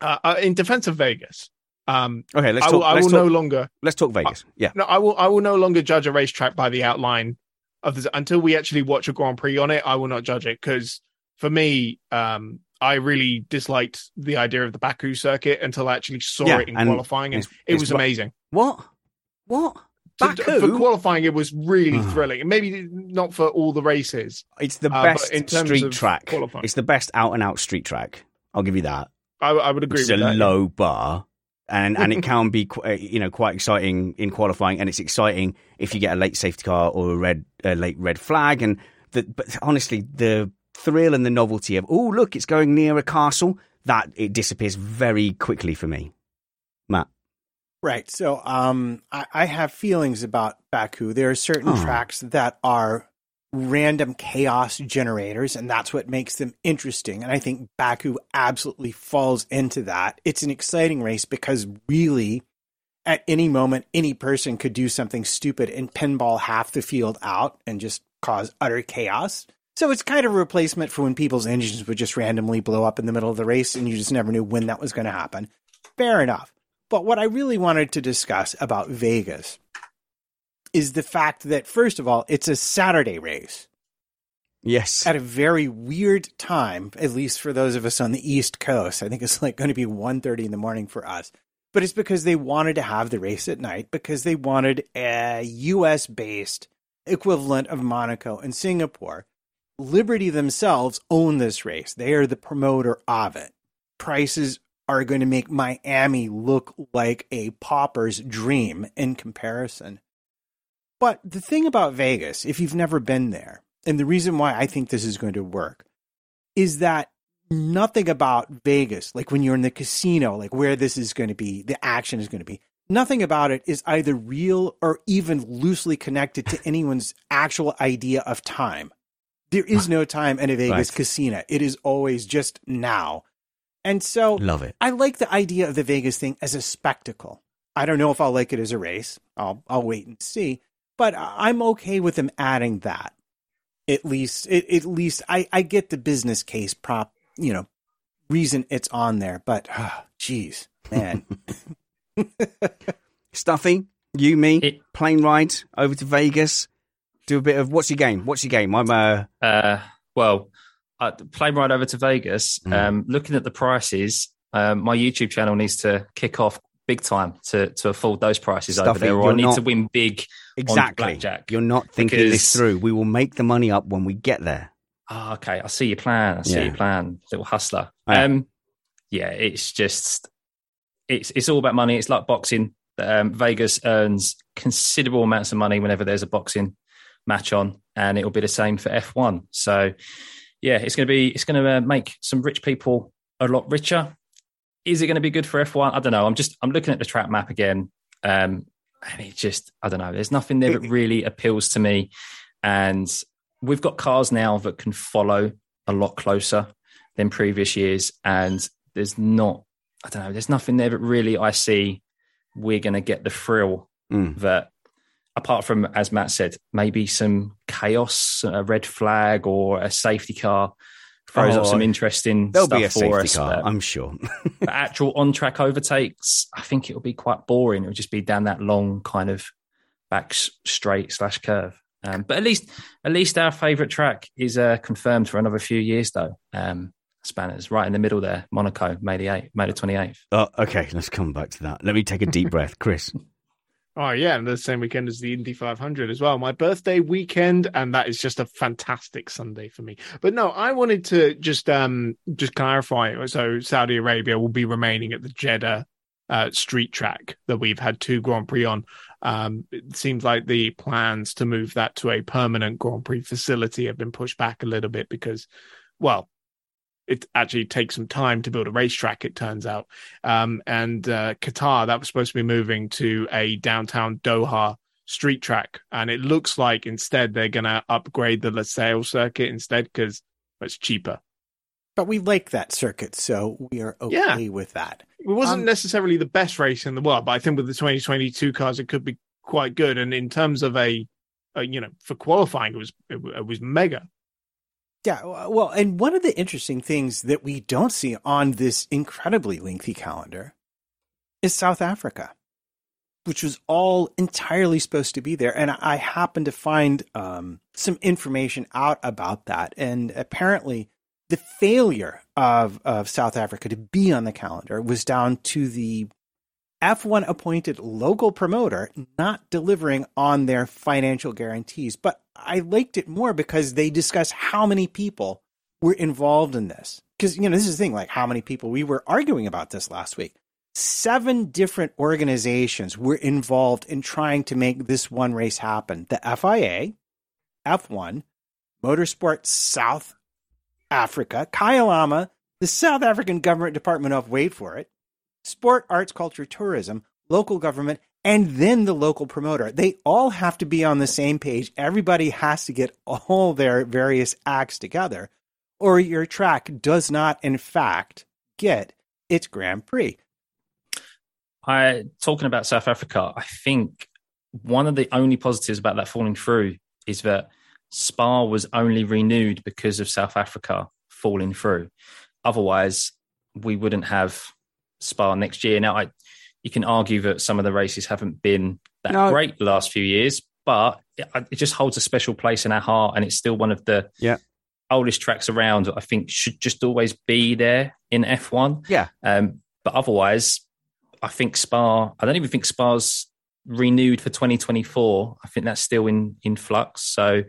uh, uh, in defense of Vegas. Um, Okay, let's I talk. will, I let's will talk, no longer. Let's talk Vegas. yeah. No, I will. I will no longer judge a racetrack by the outline of this until we actually watch a Grand Prix on it. I will not judge it because for me, um, I really disliked the idea of the Baku circuit until I actually saw Yeah, it in qualifying, and it's- it it's was amazing. What? What? So, Baku? for qualifying, it was really thrilling. And Maybe not for all the races. It's the Uh, but best in terms street of track. qualifying. It's the best out and out street track. I'll give you that. I, I would agree It's a that. low bar, and and it can be uh, you know quite exciting in qualifying, and it's exciting if you get a late safety car or a red a late red flag. And the, but honestly, the thrill and the novelty of oh look, it's going near a castle that it disappears very quickly for me. Matt, Right. So um, I, I have feelings about Baku. There are certain Oh. tracks that are random chaos generators, and that's what makes them interesting. And I think Baku absolutely falls into that. It's an exciting race because really, at any moment, any person could do something stupid and pinball half the field out and just cause utter chaos. So it's kind of a replacement for when people's engines would just randomly blow up in the middle of the race and you just never knew when that was going to happen. Fair enough. But what I really wanted to discuss about Vegas is the fact that, first of all, it's a Saturday race yes, at a very weird time, at least for those of us on the East Coast. I think it's like going to be 1.30 in the morning for us. But it's because they wanted to have the race at night because they wanted a US based equivalent of Monaco and Singapore. Liberty themselves own this race. They are the promoter of it. Prices are going to make Miami look like a pauper's dream in comparison. But the thing about Vegas, if you've never been there, and the reason why I think this is going to work is that nothing about Vegas, like when you're in the casino, like where this is going to be, the action is going to be, nothing about it is either real or even loosely connected to anyone's actual idea of time. There is no time in a Vegas Right. casino. It is always just now. And so Love it. I like the idea of the Vegas thing as a spectacle. I don't know if I'll like it as a race. I'll I'll wait and see. But I'm okay with them adding that. At least, it, at least I, I get the business case prop, you know, reason it's on there. But, jeez, man. Stuffy, you, me, It- plane ride over to Vegas. Do a bit of what's your game? What's your game? I'm uh Uh, well, uh, plane ride over to Vegas. Mm. Um, looking at the prices, um, my YouTube channel needs to kick off big time to to afford those prices over there, or I need not- to win big. exactly. You're not thinking this through. We will make the money up when we get there. Oh, okay, I see your plan. I see Yeah. your plan, little hustler. Yeah. Um, yeah, it's just it's it's all about money. It's like boxing. Um, Vegas earns considerable amounts of money whenever there's a boxing match on, and it'll be the same for F1. So, yeah, it's going to be it's going to uh, make some rich people a lot richer. Is it going to be good for F1? I don't know. I'm just I'm looking at the track map again, um, and it just I don't know. There's nothing there that really appeals to me, and we've got cars now that can follow a lot closer than previous years, and there's not I don't know. There's nothing there that really I see we're going to get the thrill Mm. that apart from as Matt said, maybe some chaos, a red flag or a safety car throws Oh, up some interesting There'll stuff be a for safety us. car, but I'm sure. the actual on track overtakes, I think it'll be quite boring. It'll just be down that long kind of back straight slash curve. Um, but at least, at least our favourite track is uh, confirmed for another few years, though. Um, Spanners right in the middle there, Monaco, May the eighth, May the twenty eighth. oh, okay, let's come back to that. Let me take a deep breath, Chris. Oh yeah, and the same weekend as the Indy 500 as well. My birthday weekend, and that is just a fantastic Sunday for me. But no, I wanted to just um just clarify. So Saudi Arabia will be remaining at the Jeddah uh, street track that we've had two Grand Prix on. Um, it seems like the plans to move that to a permanent Grand Prix facility have been pushed back a little bit because, well, it actually takes some time to build a racetrack. It turns out, um, and uh, Qatar that was supposed to be moving to a downtown Doha street track, and it looks like instead they're going to upgrade the Losail circuit instead because it's cheaper. But we like that circuit, so we are okay Yeah. with that. It wasn't Um, necessarily the best race in the world, but I think with the 2022 cars, it could be quite good. And in terms of a, a you know, for qualifying, it was it, it was mega. Yeah, well, and one of the interesting things that we don't see on this incredibly lengthy calendar is South Africa, which was all entirely supposed to be there. And I happened to find um, some information out about that. And apparently, the failure of, of South Africa to be on the calendar was down to the F1 appointed local promoter not delivering on their financial guarantees. But I liked it more because they discuss how many people were involved in this. Because, you know, this is the thing like how many people we were arguing about this last week. Seven different organizations were involved in trying to make this one race happen the FIA, F1, Motorsport South Africa, Kyalami, the South African government department of, wait for it, sport, arts, culture, tourism, local government, and then the local promoter. They all have to be on the same page. Everybody has to get all their various acts together, or your track does not, in fact, get its Grand Prix. I talking about South Africa, I think one of the only positives about that falling through is that Spa was only renewed because of South Africa falling through. Otherwise, we wouldn't have Spa next year. Now, I you can argue that some of the races haven't been that No. great the last few years, but it, it just holds a special place in our heart, and it's still one of the Yeah. oldest tracks around. that I think should just always be there in F1. Yeah. Um, but otherwise, I think Spa. I don't even think Spa's renewed for 2024. I think that's still in in flux. So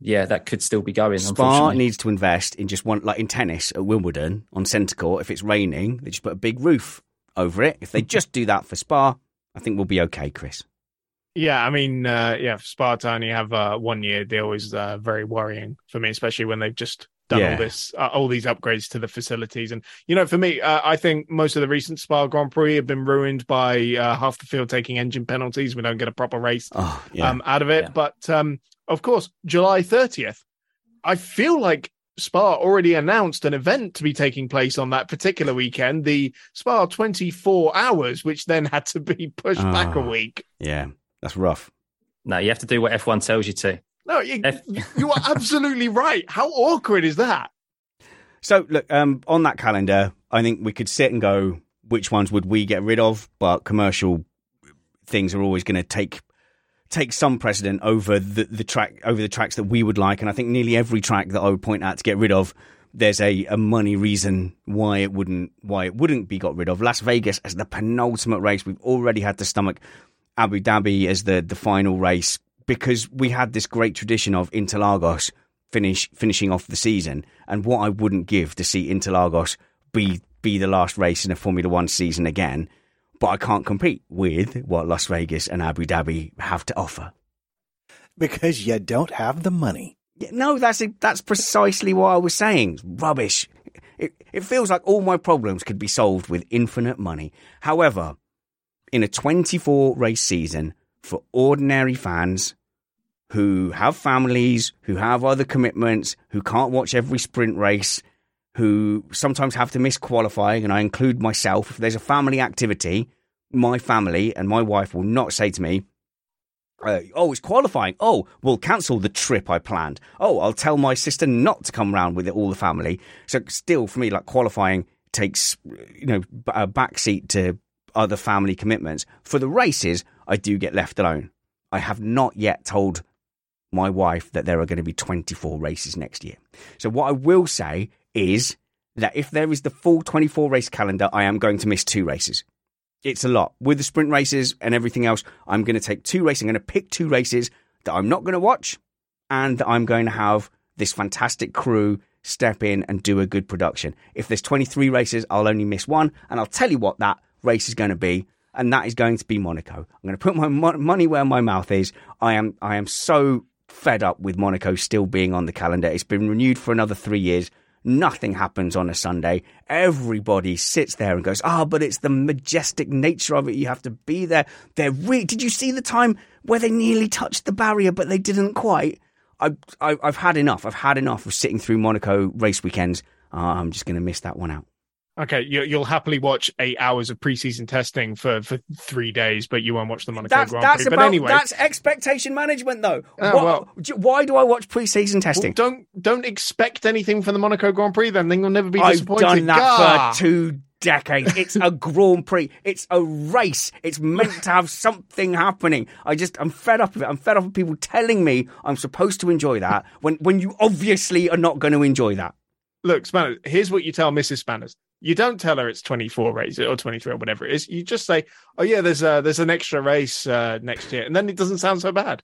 yeah, that could still be going. Spa needs to invest in just one, like in tennis at Wimbledon on centre court. If it's raining, they just put a big roof over it. If they just do that for Spa, I think we'll be okay, Chris. Yeah, I mean, uh, yeah, for Spa to only have a one year deal is uh, very worrying for me, especially when they've just done Yeah. all this, uh, all these upgrades to the facilities. And you know, for me, uh, I think most of the recent Spa Grand Prix have been ruined by uh, half the field taking engine penalties. We don't get a proper race Oh, yeah. um, out of it. Yeah. But um, of course, July 30th, I feel like Spa already announced an event to be taking place on that particular weekend, the Spa 24 hours, which then had to be pushed back a Ah. week. Yeah, that's rough. No, you have to do what F1 tells you to. No, you, F- you are absolutely right. How awkward is that? So look, um, on that calendar, I think we could sit and go, which ones would we get rid of? But commercial things are always going to take take some precedent over the, the track over the tracks that we would like. And I think nearly every track that I would point out to get rid of, there's a, a money reason why it wouldn't why it wouldn't be got rid of. Las Vegas as the penultimate race, we've already had to stomach Abu Dhabi as the the final race because we had this great tradition of Interlagos finish finishing off the season, and what I wouldn't give to see Interlagos be be the last race in a Formula One season again. But I can't compete with what Las Vegas and Abu Dhabi have to offer. Because you don't have the money. No, that's that's precisely what I was saying. Rubbish. It, it feels like all my problems could be solved with infinite money. However, in a 24 race season for ordinary fans who have families, who have other commitments, who can't watch every sprint race, who sometimes have to miss qualifying, and I include myself. If there's a family activity, my family and my wife will not say to me, uh, oh, it's qualifying. Oh, we'll cancel the trip I planned. Oh, I'll tell my sister not to come round with it, all the family. So still, for me, like qualifying takes, you know, a backseat to other family commitments. For the races, I do get left alone. I have not yet told my wife that there are going to be 24 races next year. So what I will say is that if there is the full 24 race calendar, I am going to miss two races it's a lot. With the sprint races and everything else, I'm going to take two races. I'm going to pick two races that I'm not going to watch and that I'm going to have this fantastic crew step in and do a good production. If there's 23 races, I'll only miss one. And I'll tell you what that race is going to be. And that is going to be Monaco. I'm going to put my money where my mouth is. I am, I am so fed up with Monaco still being on the calendar. It's been renewed for another three years. Nothing happens on a Sunday. Everybody sits there and goes, "Ah, but it's the majestic nature of it. You have to be there." They're re- Did you see the time where they nearly touched the barrier, but they didn't quite? I, I, I've had enough. I've had enough of sitting through Monaco race weekends. Uh, I'm just going to miss that one out. Okay, you, you'll happily watch eight hours of preseason testing for, for three days, but you won't watch the Monaco That's Grand that's Prix. about but anyway, that's expectation management, though. Ah, What- well- do- why do I watch preseason testing? Well, don't don't expect anything from the Monaco Grand Prix. Then then you'll never be disappointed. I've done that Gah! for two decades. It's a Grand Prix. It's a race. It's meant to have something happening. I just, I'm fed up of it. I'm fed up of people telling me I'm supposed to enjoy that when, when you obviously are not going to enjoy that. Look, Spanners, here's what you tell Mrs. Spanners. You don't tell her it's 24 races or 23 or whatever it is. You just say, "Oh yeah, there's a there's an extra race uh, next year," and then it doesn't sound so bad.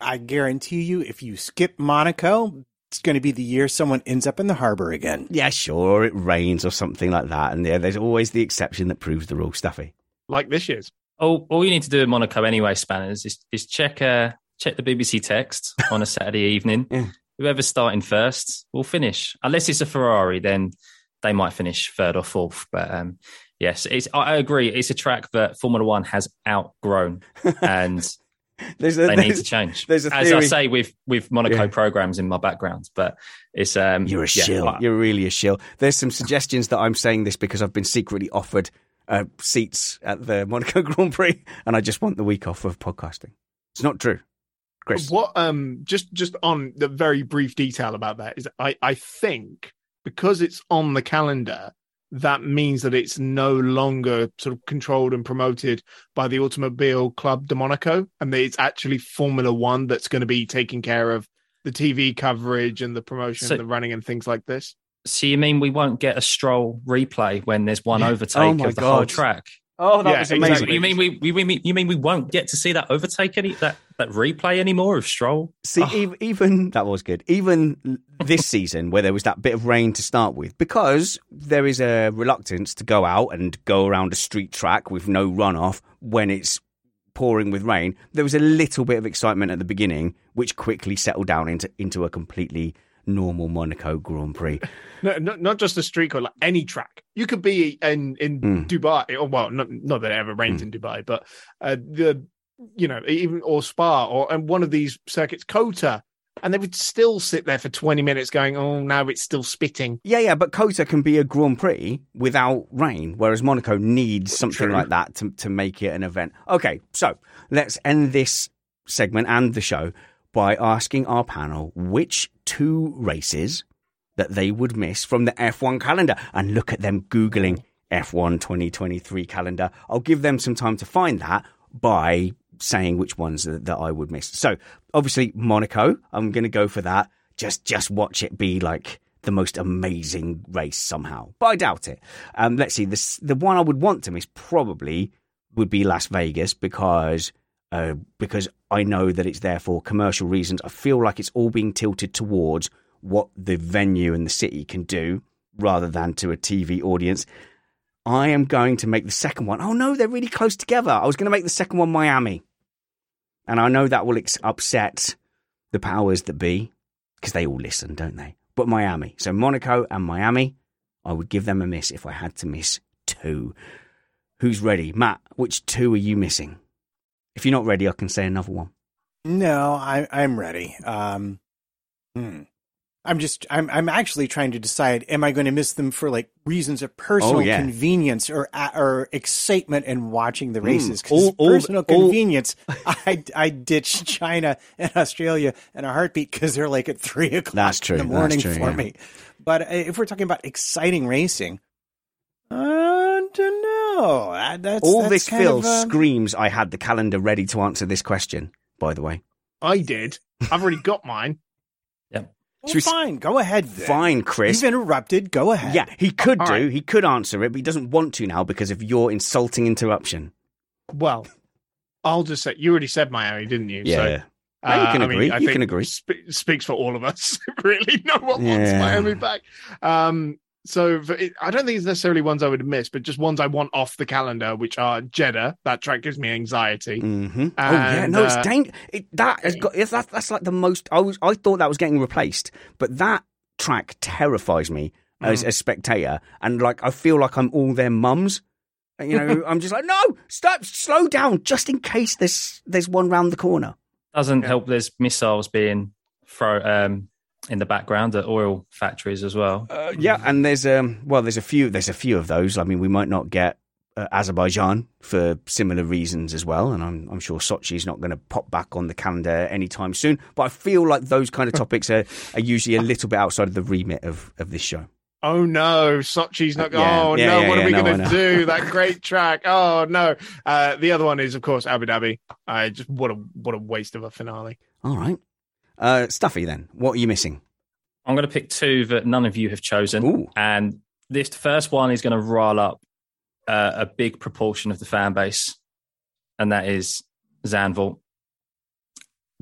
I guarantee you, if you skip Monaco, it's going to be the year someone ends up in the harbor again. Yeah, sure, it rains or something like that. And yeah, there's always the exception that proves the rule, Stuffy. Like this year's. All, all you need to do in Monaco anyway, Spanners, is, is check uh, check the BBC text on a Saturday evening. Yeah. Whoever's starting first will finish. Unless it's a Ferrari, then they might finish third or fourth. But um, yes, it's, I I agree. It's a track that Formula One has outgrown, and There's a, they need to change. There's a As I theory- say with with Monaco Yeah. programs in my background, but it's um, You're a yeah, shill. I- You're really a shill. There's some suggestions that I'm saying this because I've been secretly offered uh, seats at the Monaco Grand Prix, and I just want the week off of podcasting. It's not true, Chris. What um just just on the very brief detail about that is I I think because it's on the calendar that means that it's no longer sort of controlled and promoted by the Automobile Club de Monaco and that it's actually Formula 1 that's going to be taking care of the TV coverage and the promotion So- and the running and things like this. So you mean we won't get a stroll replay when there's one Yeah. overtake Oh of the whole track? Oh, that Yeah, was exactly. amazing. You mean we, we, we mean you mean we won't get to see that overtake any that that replay anymore of Stroll? See, Oh. even, even that was good. Even this season, where there was that bit of rain to start with, because there is a reluctance to go out and go around a street track with no runoff when it's pouring with rain. There was a little bit of excitement at the beginning, which quickly settled down into into a completely normal Monaco Grand Prix. No, not, not just a street or like any track. You could be in in Mm. Dubai, or well, not, not that it ever rains in Dubai, but uh, the you know even or Spa or and one of these circuits, COTA, and they would still sit there for 20 minutes going, oh, now it's still spitting. Yeah, yeah, but COTA can be a Grand Prix without rain, whereas Monaco needs something True. like that to, to make it an event. Okay, so let's end this segment and the show by asking our panel which two races that they would miss from the F1 calendar. And look at them Googling F1 2023 calendar. I'll give them some time to find that by saying which ones that, that I would miss. So obviously Monaco, I'm going to go for that. Just just watch it be like the most amazing race somehow, but I doubt it. Um, let's see. This the one I would want to miss probably would be Las Vegas because uh, because I know that it's there for commercial reasons. I feel like it's all being tilted towards what the venue and the city can do rather than to a TV audience. I am going to make the second one. Oh no, they're really close together. I was going to make the second one Miami. And I know that will ex- upset the powers that be because they all listen, don't they? But Miami. So Monaco and Miami, I would give them a miss if I had to miss two. Who's ready? Matt, which two are you missing? If you're not ready, I can say another one. No, I, I'm ready. Um, hmm. I'm just, I'm, I'm actually trying to decide: am I going to miss them for like reasons of personal Oh, yeah. convenience or uh, or excitement in watching the Hmm. races? All- Because all- personal all- convenience, I, I ditch China and Australia in a heartbeat because they're like at three o'clock That's true, in the that's morning true, for yeah. me. But uh, if we're talking about exciting racing, I don't know. Uh, That's All that's this Phil of, screams I had the calendar ready to answer this question, by the way. I did. I've already got mine. Well, Should fine, go ahead. Then. Fine, Chris. You've interrupted. Go ahead. Yeah, he could All do. right. He could answer it, but he doesn't want to now because of your insulting interruption. Well, I'll just say you already said Miami, didn't you? Yeah. So, Yeah, you can I mean, agree. I You can agree. sp- speaks for all of us. really, no one wants Yeah. Miami back. Um, so for it, I don't think it's necessarily ones I would miss, but just ones I want off the calendar, which are Jeddah. That track gives me anxiety. hmm oh yeah, And, no, it's uh, dang- it, that has got it's, that, that's like the most. I was I thought that was getting replaced, but that track terrifies me as Mm. a spectator, and like I feel like I'm all their mums. You know, I'm just like, no, stop, slow down, just in case there's there's one round the corner. Doesn't help. There's missiles being thrown um, in the background at oil factories as well. Uh, yeah, and there's um well, there's a few there's a few of those. I mean, we might not get uh, Azerbaijan for similar reasons as well, and I'm I'm sure Sochi's not going to pop back on the calendar anytime soon. But I feel like those kind of topics are, are usually a little bit outside of the remit of, of this show. Oh no, Sochi's not. Uh, yeah, oh yeah, no, yeah, what yeah, are we no, going to do? That great track. Oh no. Uh, the other one is, of course, Abu Dhabi. I just what a what a waste of a finale. All right, uh, Stuffy. Then what are you missing? I'm going to pick two that none of you have chosen, Ooh. and this first one is going to rile up uh, a big proportion of the fan base, and that is Zandvoort.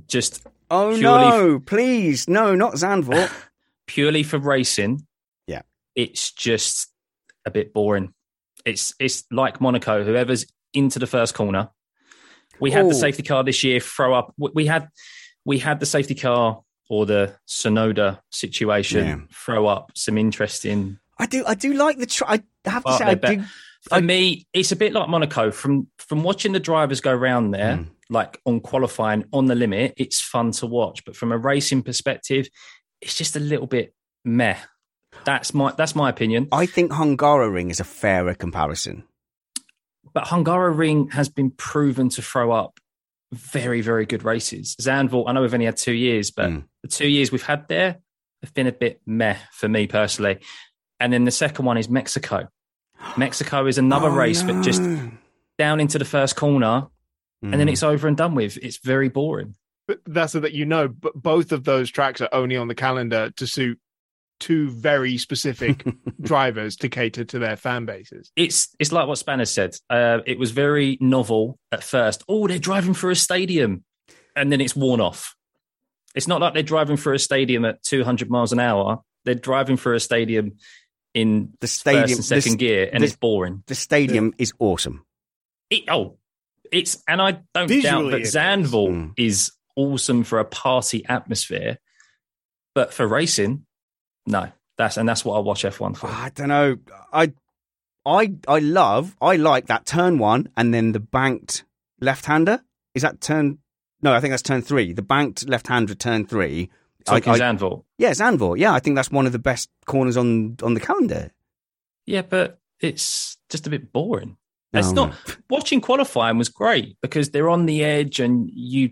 Just Oh no! Please, no, not Zandvoort. purely for racing, Yeah. it's just a bit boring. It's it's like Monaco. Whoever's into the first corner, we had Oh. the safety car this year. Throw up. We had we had the safety car or the Tsunoda situation. Yeah. Throw up some interesting. I do, I do like the. Tr- I have to say, I do. For me, it's a bit like Monaco. From from watching the drivers go round there, Mm. like on qualifying on the limit, it's fun to watch. But from a racing perspective, it's just a little bit meh. That's my that's my opinion. I think Hungaroring is a fairer comparison. But Hungaroring has been proven to throw up very very good races. Zandvoort, I know we've only had two years, but Mm. the two years we've had there have been a bit meh for me personally. And then the second one is Mexico. Mexico is another Oh, race, but just down into the first corner, and then Mm. it's over and done with. It's very boring. But that's so that you know, but both of those tracks are only on the calendar to suit two very specific drivers to cater to their fan bases. It's it's like what Spanner said. Uh, it was very novel at first. Oh, they're driving through a stadium, and then it's worn off. It's not like they're driving through a stadium at 200 miles an hour. They're driving through a stadium in The stadium- first and second the- gear, and the- it's boring. the stadium is awesome. It, oh, it's and I don't doubt that it is. Zandvoort Mm. is awesome for a party atmosphere, but for racing, no. That's and that's what I watch F1 for. I don't know. I, I, I love. I like that turn one and then the banked left hander. Is that turn? No, I think that's turn three. The banked left hander turn three Talking I- I- Zandvoort. Yeah, Zandvoort. Yeah, I think that's one of the best corners on on the calendar. Yeah, but it's just a bit boring. It's Oh, not watching qualifying was great because they're on the edge and you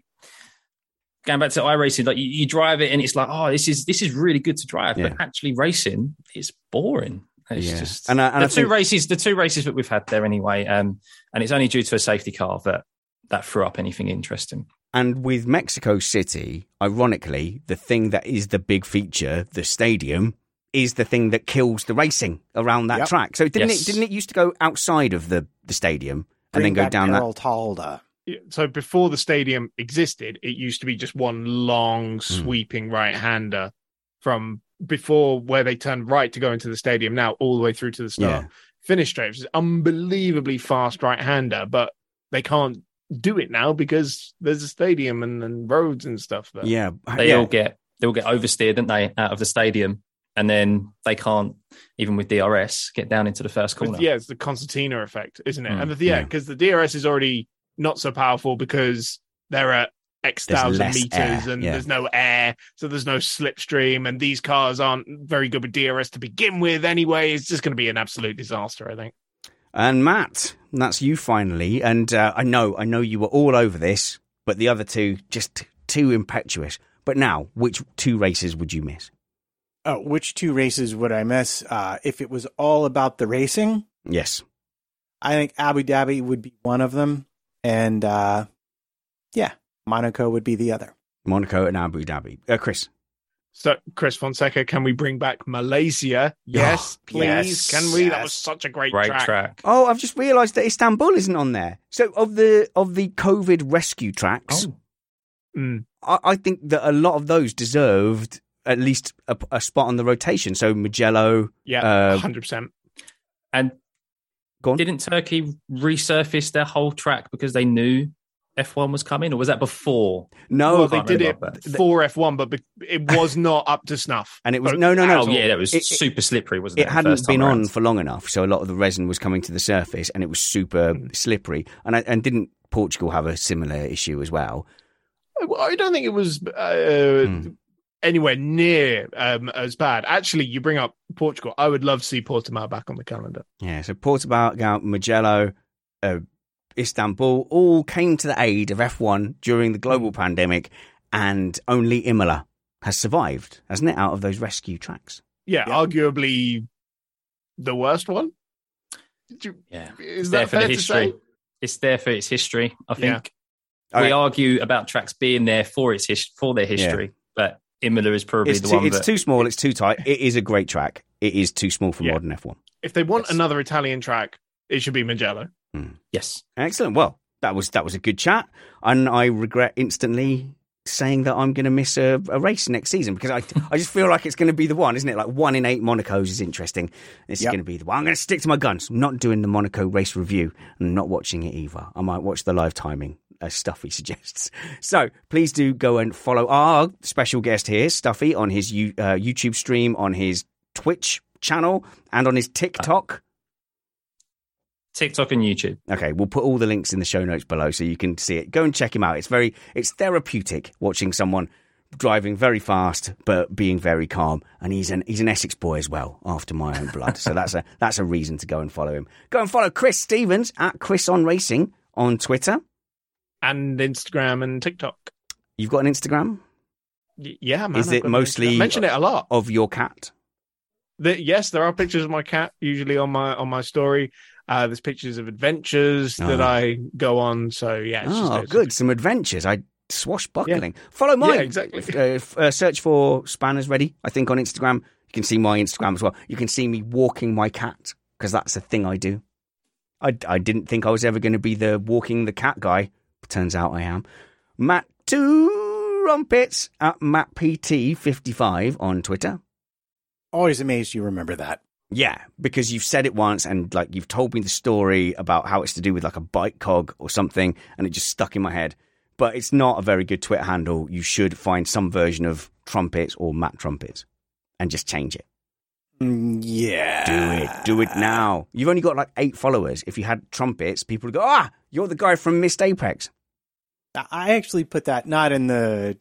going back to iRacing, like you, you drive it and it's like, oh, this is this is really good to drive. Yeah. But actually racing is boring. It's Yeah. just And I- and the I two think- races, the two races that we've had there anyway, um, and it's only due to a safety car that that threw up anything interesting. And with Mexico City, ironically, the thing that is the big feature, the stadium, is the thing that kills the racing around that Yep. track. So didn't Yes. it didn't it used to go outside of the, the stadium and Bring then go back down Errol Talda. Yeah, So before the stadium existed, it used to be just one long Hmm. sweeping right hander from before where they turned right to go into the stadium now all the way through to the start. Yeah. Finish straight, which is unbelievably fast right hander, but they can't do it now because there's a stadium and, and roads and stuff there. that? Yeah. They yeah. all get they all get oversteered, don't they, out of the stadium, and then they can't even with DRS get down into the first But corner. yeah, it's the concertina effect, isn't it? Mm, and the, yeah, yeah. because the DRS is already not so powerful because they're at X There's thousand meters air, and yeah. there's no air, so there's no slipstream, and these cars aren't very good with DRS to begin with anyway. It's just going to be an absolute disaster, I think. And Matt, that's you finally. And uh, I know, I know you were all over this, but the other two just too impetuous. But now, which two races would you miss? Oh, which two races would I miss? Uh, if it was all about the racing, Yes. I think Abu Dhabi would be one of them, and uh, yeah, Monaco would be the other. Monaco and Abu Dhabi. Uh, Chris. So, Chris Fonseca, can we bring back Malaysia? Yes, Oh, please. yes, can we? That was such a great, Great track. track. Oh, I've just realised that Istanbul isn't on there. So of the of the COVID rescue tracks, Oh. Mm. I, I think that a lot of those deserved at least a, a spot on the rotation. So Mugello, Yeah, Uh, hundred percent. And go on. didn't Turkey resurface their whole track because they knew F1 was coming, or was that before? no, well, they did it but- for F1, but be- it was not up to snuff. and it was But- no, no, no. Oh yeah, that was It- it- super slippery, wasn't it? it hadn't first time been on for long enough, so a lot of the resin was coming to the surface, and it was super Mm. slippery. And I, and didn't Portugal have a similar issue as well? Well, I don't think it was uh, Hmm. Anywhere near um, as bad. Actually, you bring up Portugal. I would love to see Portimao back on the calendar. Yeah, so Portugal, Mugello, uh, Istanbul all came to the aid of F1 during the global pandemic, and only Imola has survived, hasn't it, out of those rescue tracks? Yeah, Yeah. arguably the worst one. You- Yeah, Is it's that there for fair the to history. say? It's there for its history. I think All we right. argue about tracks being there for its his- for their history, but Imola is probably It's, the too, one it's that too small, it's too tight. It is a great track. It is too small for Yeah. modern F1. If they want Yes. another Italian track, it should be Mugello. Hmm. yes. Excellent. Well, that was that was a good chat, and I regret instantly saying that I'm going to miss a, a race next season because I I just feel like it's going to be the one, isn't it? Like one in eight Monacos is interesting. This is going to be the one. I'm going to stick to my guns. I'm not doing the Monaco race review and not watching it either. I might watch the live timing. As Stuffy suggests. So please do go and follow our special guest here, Stuffy, on his you- uh, YouTube stream, on his Twitch channel, and on his TikTok. TikTok and YouTube. Okay, we'll put all the links in the show notes below so you can see it. Go and check him out. It's very it's therapeutic watching someone driving very fast but being very calm. And he's an he's an Essex boy as well, after my own blood. so that's a that's a reason to go and follow him. Go and follow Chris Stevens at Chris on Racing on Twitter. And Instagram and TikTok. You've got an Instagram Y- yeah, man. Is I've it mostly- mention it a lot? of your cat. The, yes, there are pictures of my cat usually on my on my story. Uh, there's pictures of adventures that Oh. I go on. So yeah, Oh, of- good. Some adventures. I swashbuckling. Follow mine. Yeah, exactly. Uh, uh, search for Spanners Ready, I think, on Instagram. You can see my Instagram as well. You can see me walking my cat because that's a thing I do. I, I didn't think I was ever going to be the walking the cat guy. Turns out I am. Matt Two Rumpets at MattPT55 on Twitter. Always amazed you remember that. Yeah, because you've said it once and like you've told me the story about how it's to do with like a bike cog or something and it just stuck in my head. But it's not a very good Twitter handle. You should find some version of trumpets or Matt trumpets and just change it. Mm, yeah. Do it. Do it now. You've only got like eight followers. If you had trumpets, people would go, ah, you're the guy from Missed Apex. I actually put that not in the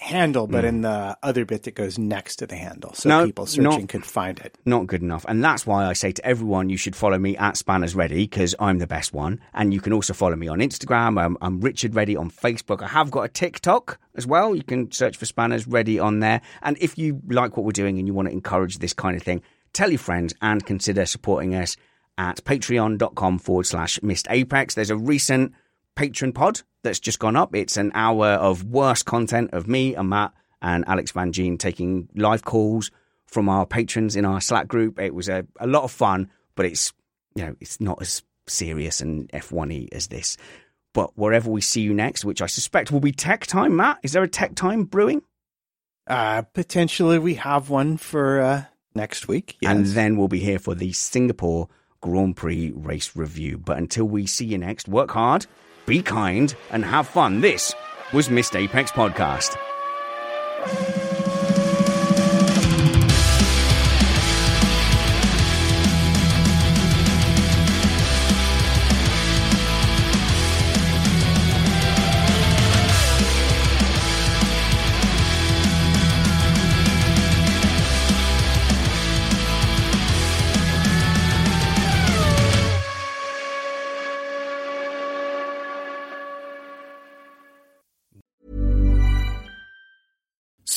handle, but Mm. in the other bit that goes next to the handle, so No, people searching not- could find it. Not good enough. And that's why I say to everyone, you should follow me at Spanners Ready because I'm the best one. And you can also follow me on Instagram. I'm, I'm Richard Ready on Facebook. I have got a TikTok as well. You can search for Spanners Ready on there. And if you like what we're doing and you want to encourage this kind of thing, tell your friends and consider supporting us at patreon.com forward slash missed apex. There's a recent patron pod that's just gone up. It's an hour of worst content of me and Matt and Alex Van Gene taking live calls from our patrons in our Slack group. It was a, a lot of fun, but it's you know it's not as serious and F1y as this. But wherever we see you next, which I suspect will be tech time, Matt, is there a tech time brewing? Uh, potentially, we have one for uh, next week. Yes. And then we'll be here for the Singapore Grand Prix race review. But until we see you next, work hard, be kind, and have fun. This was Missed Apex Podcast.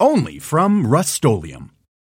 Only from Rust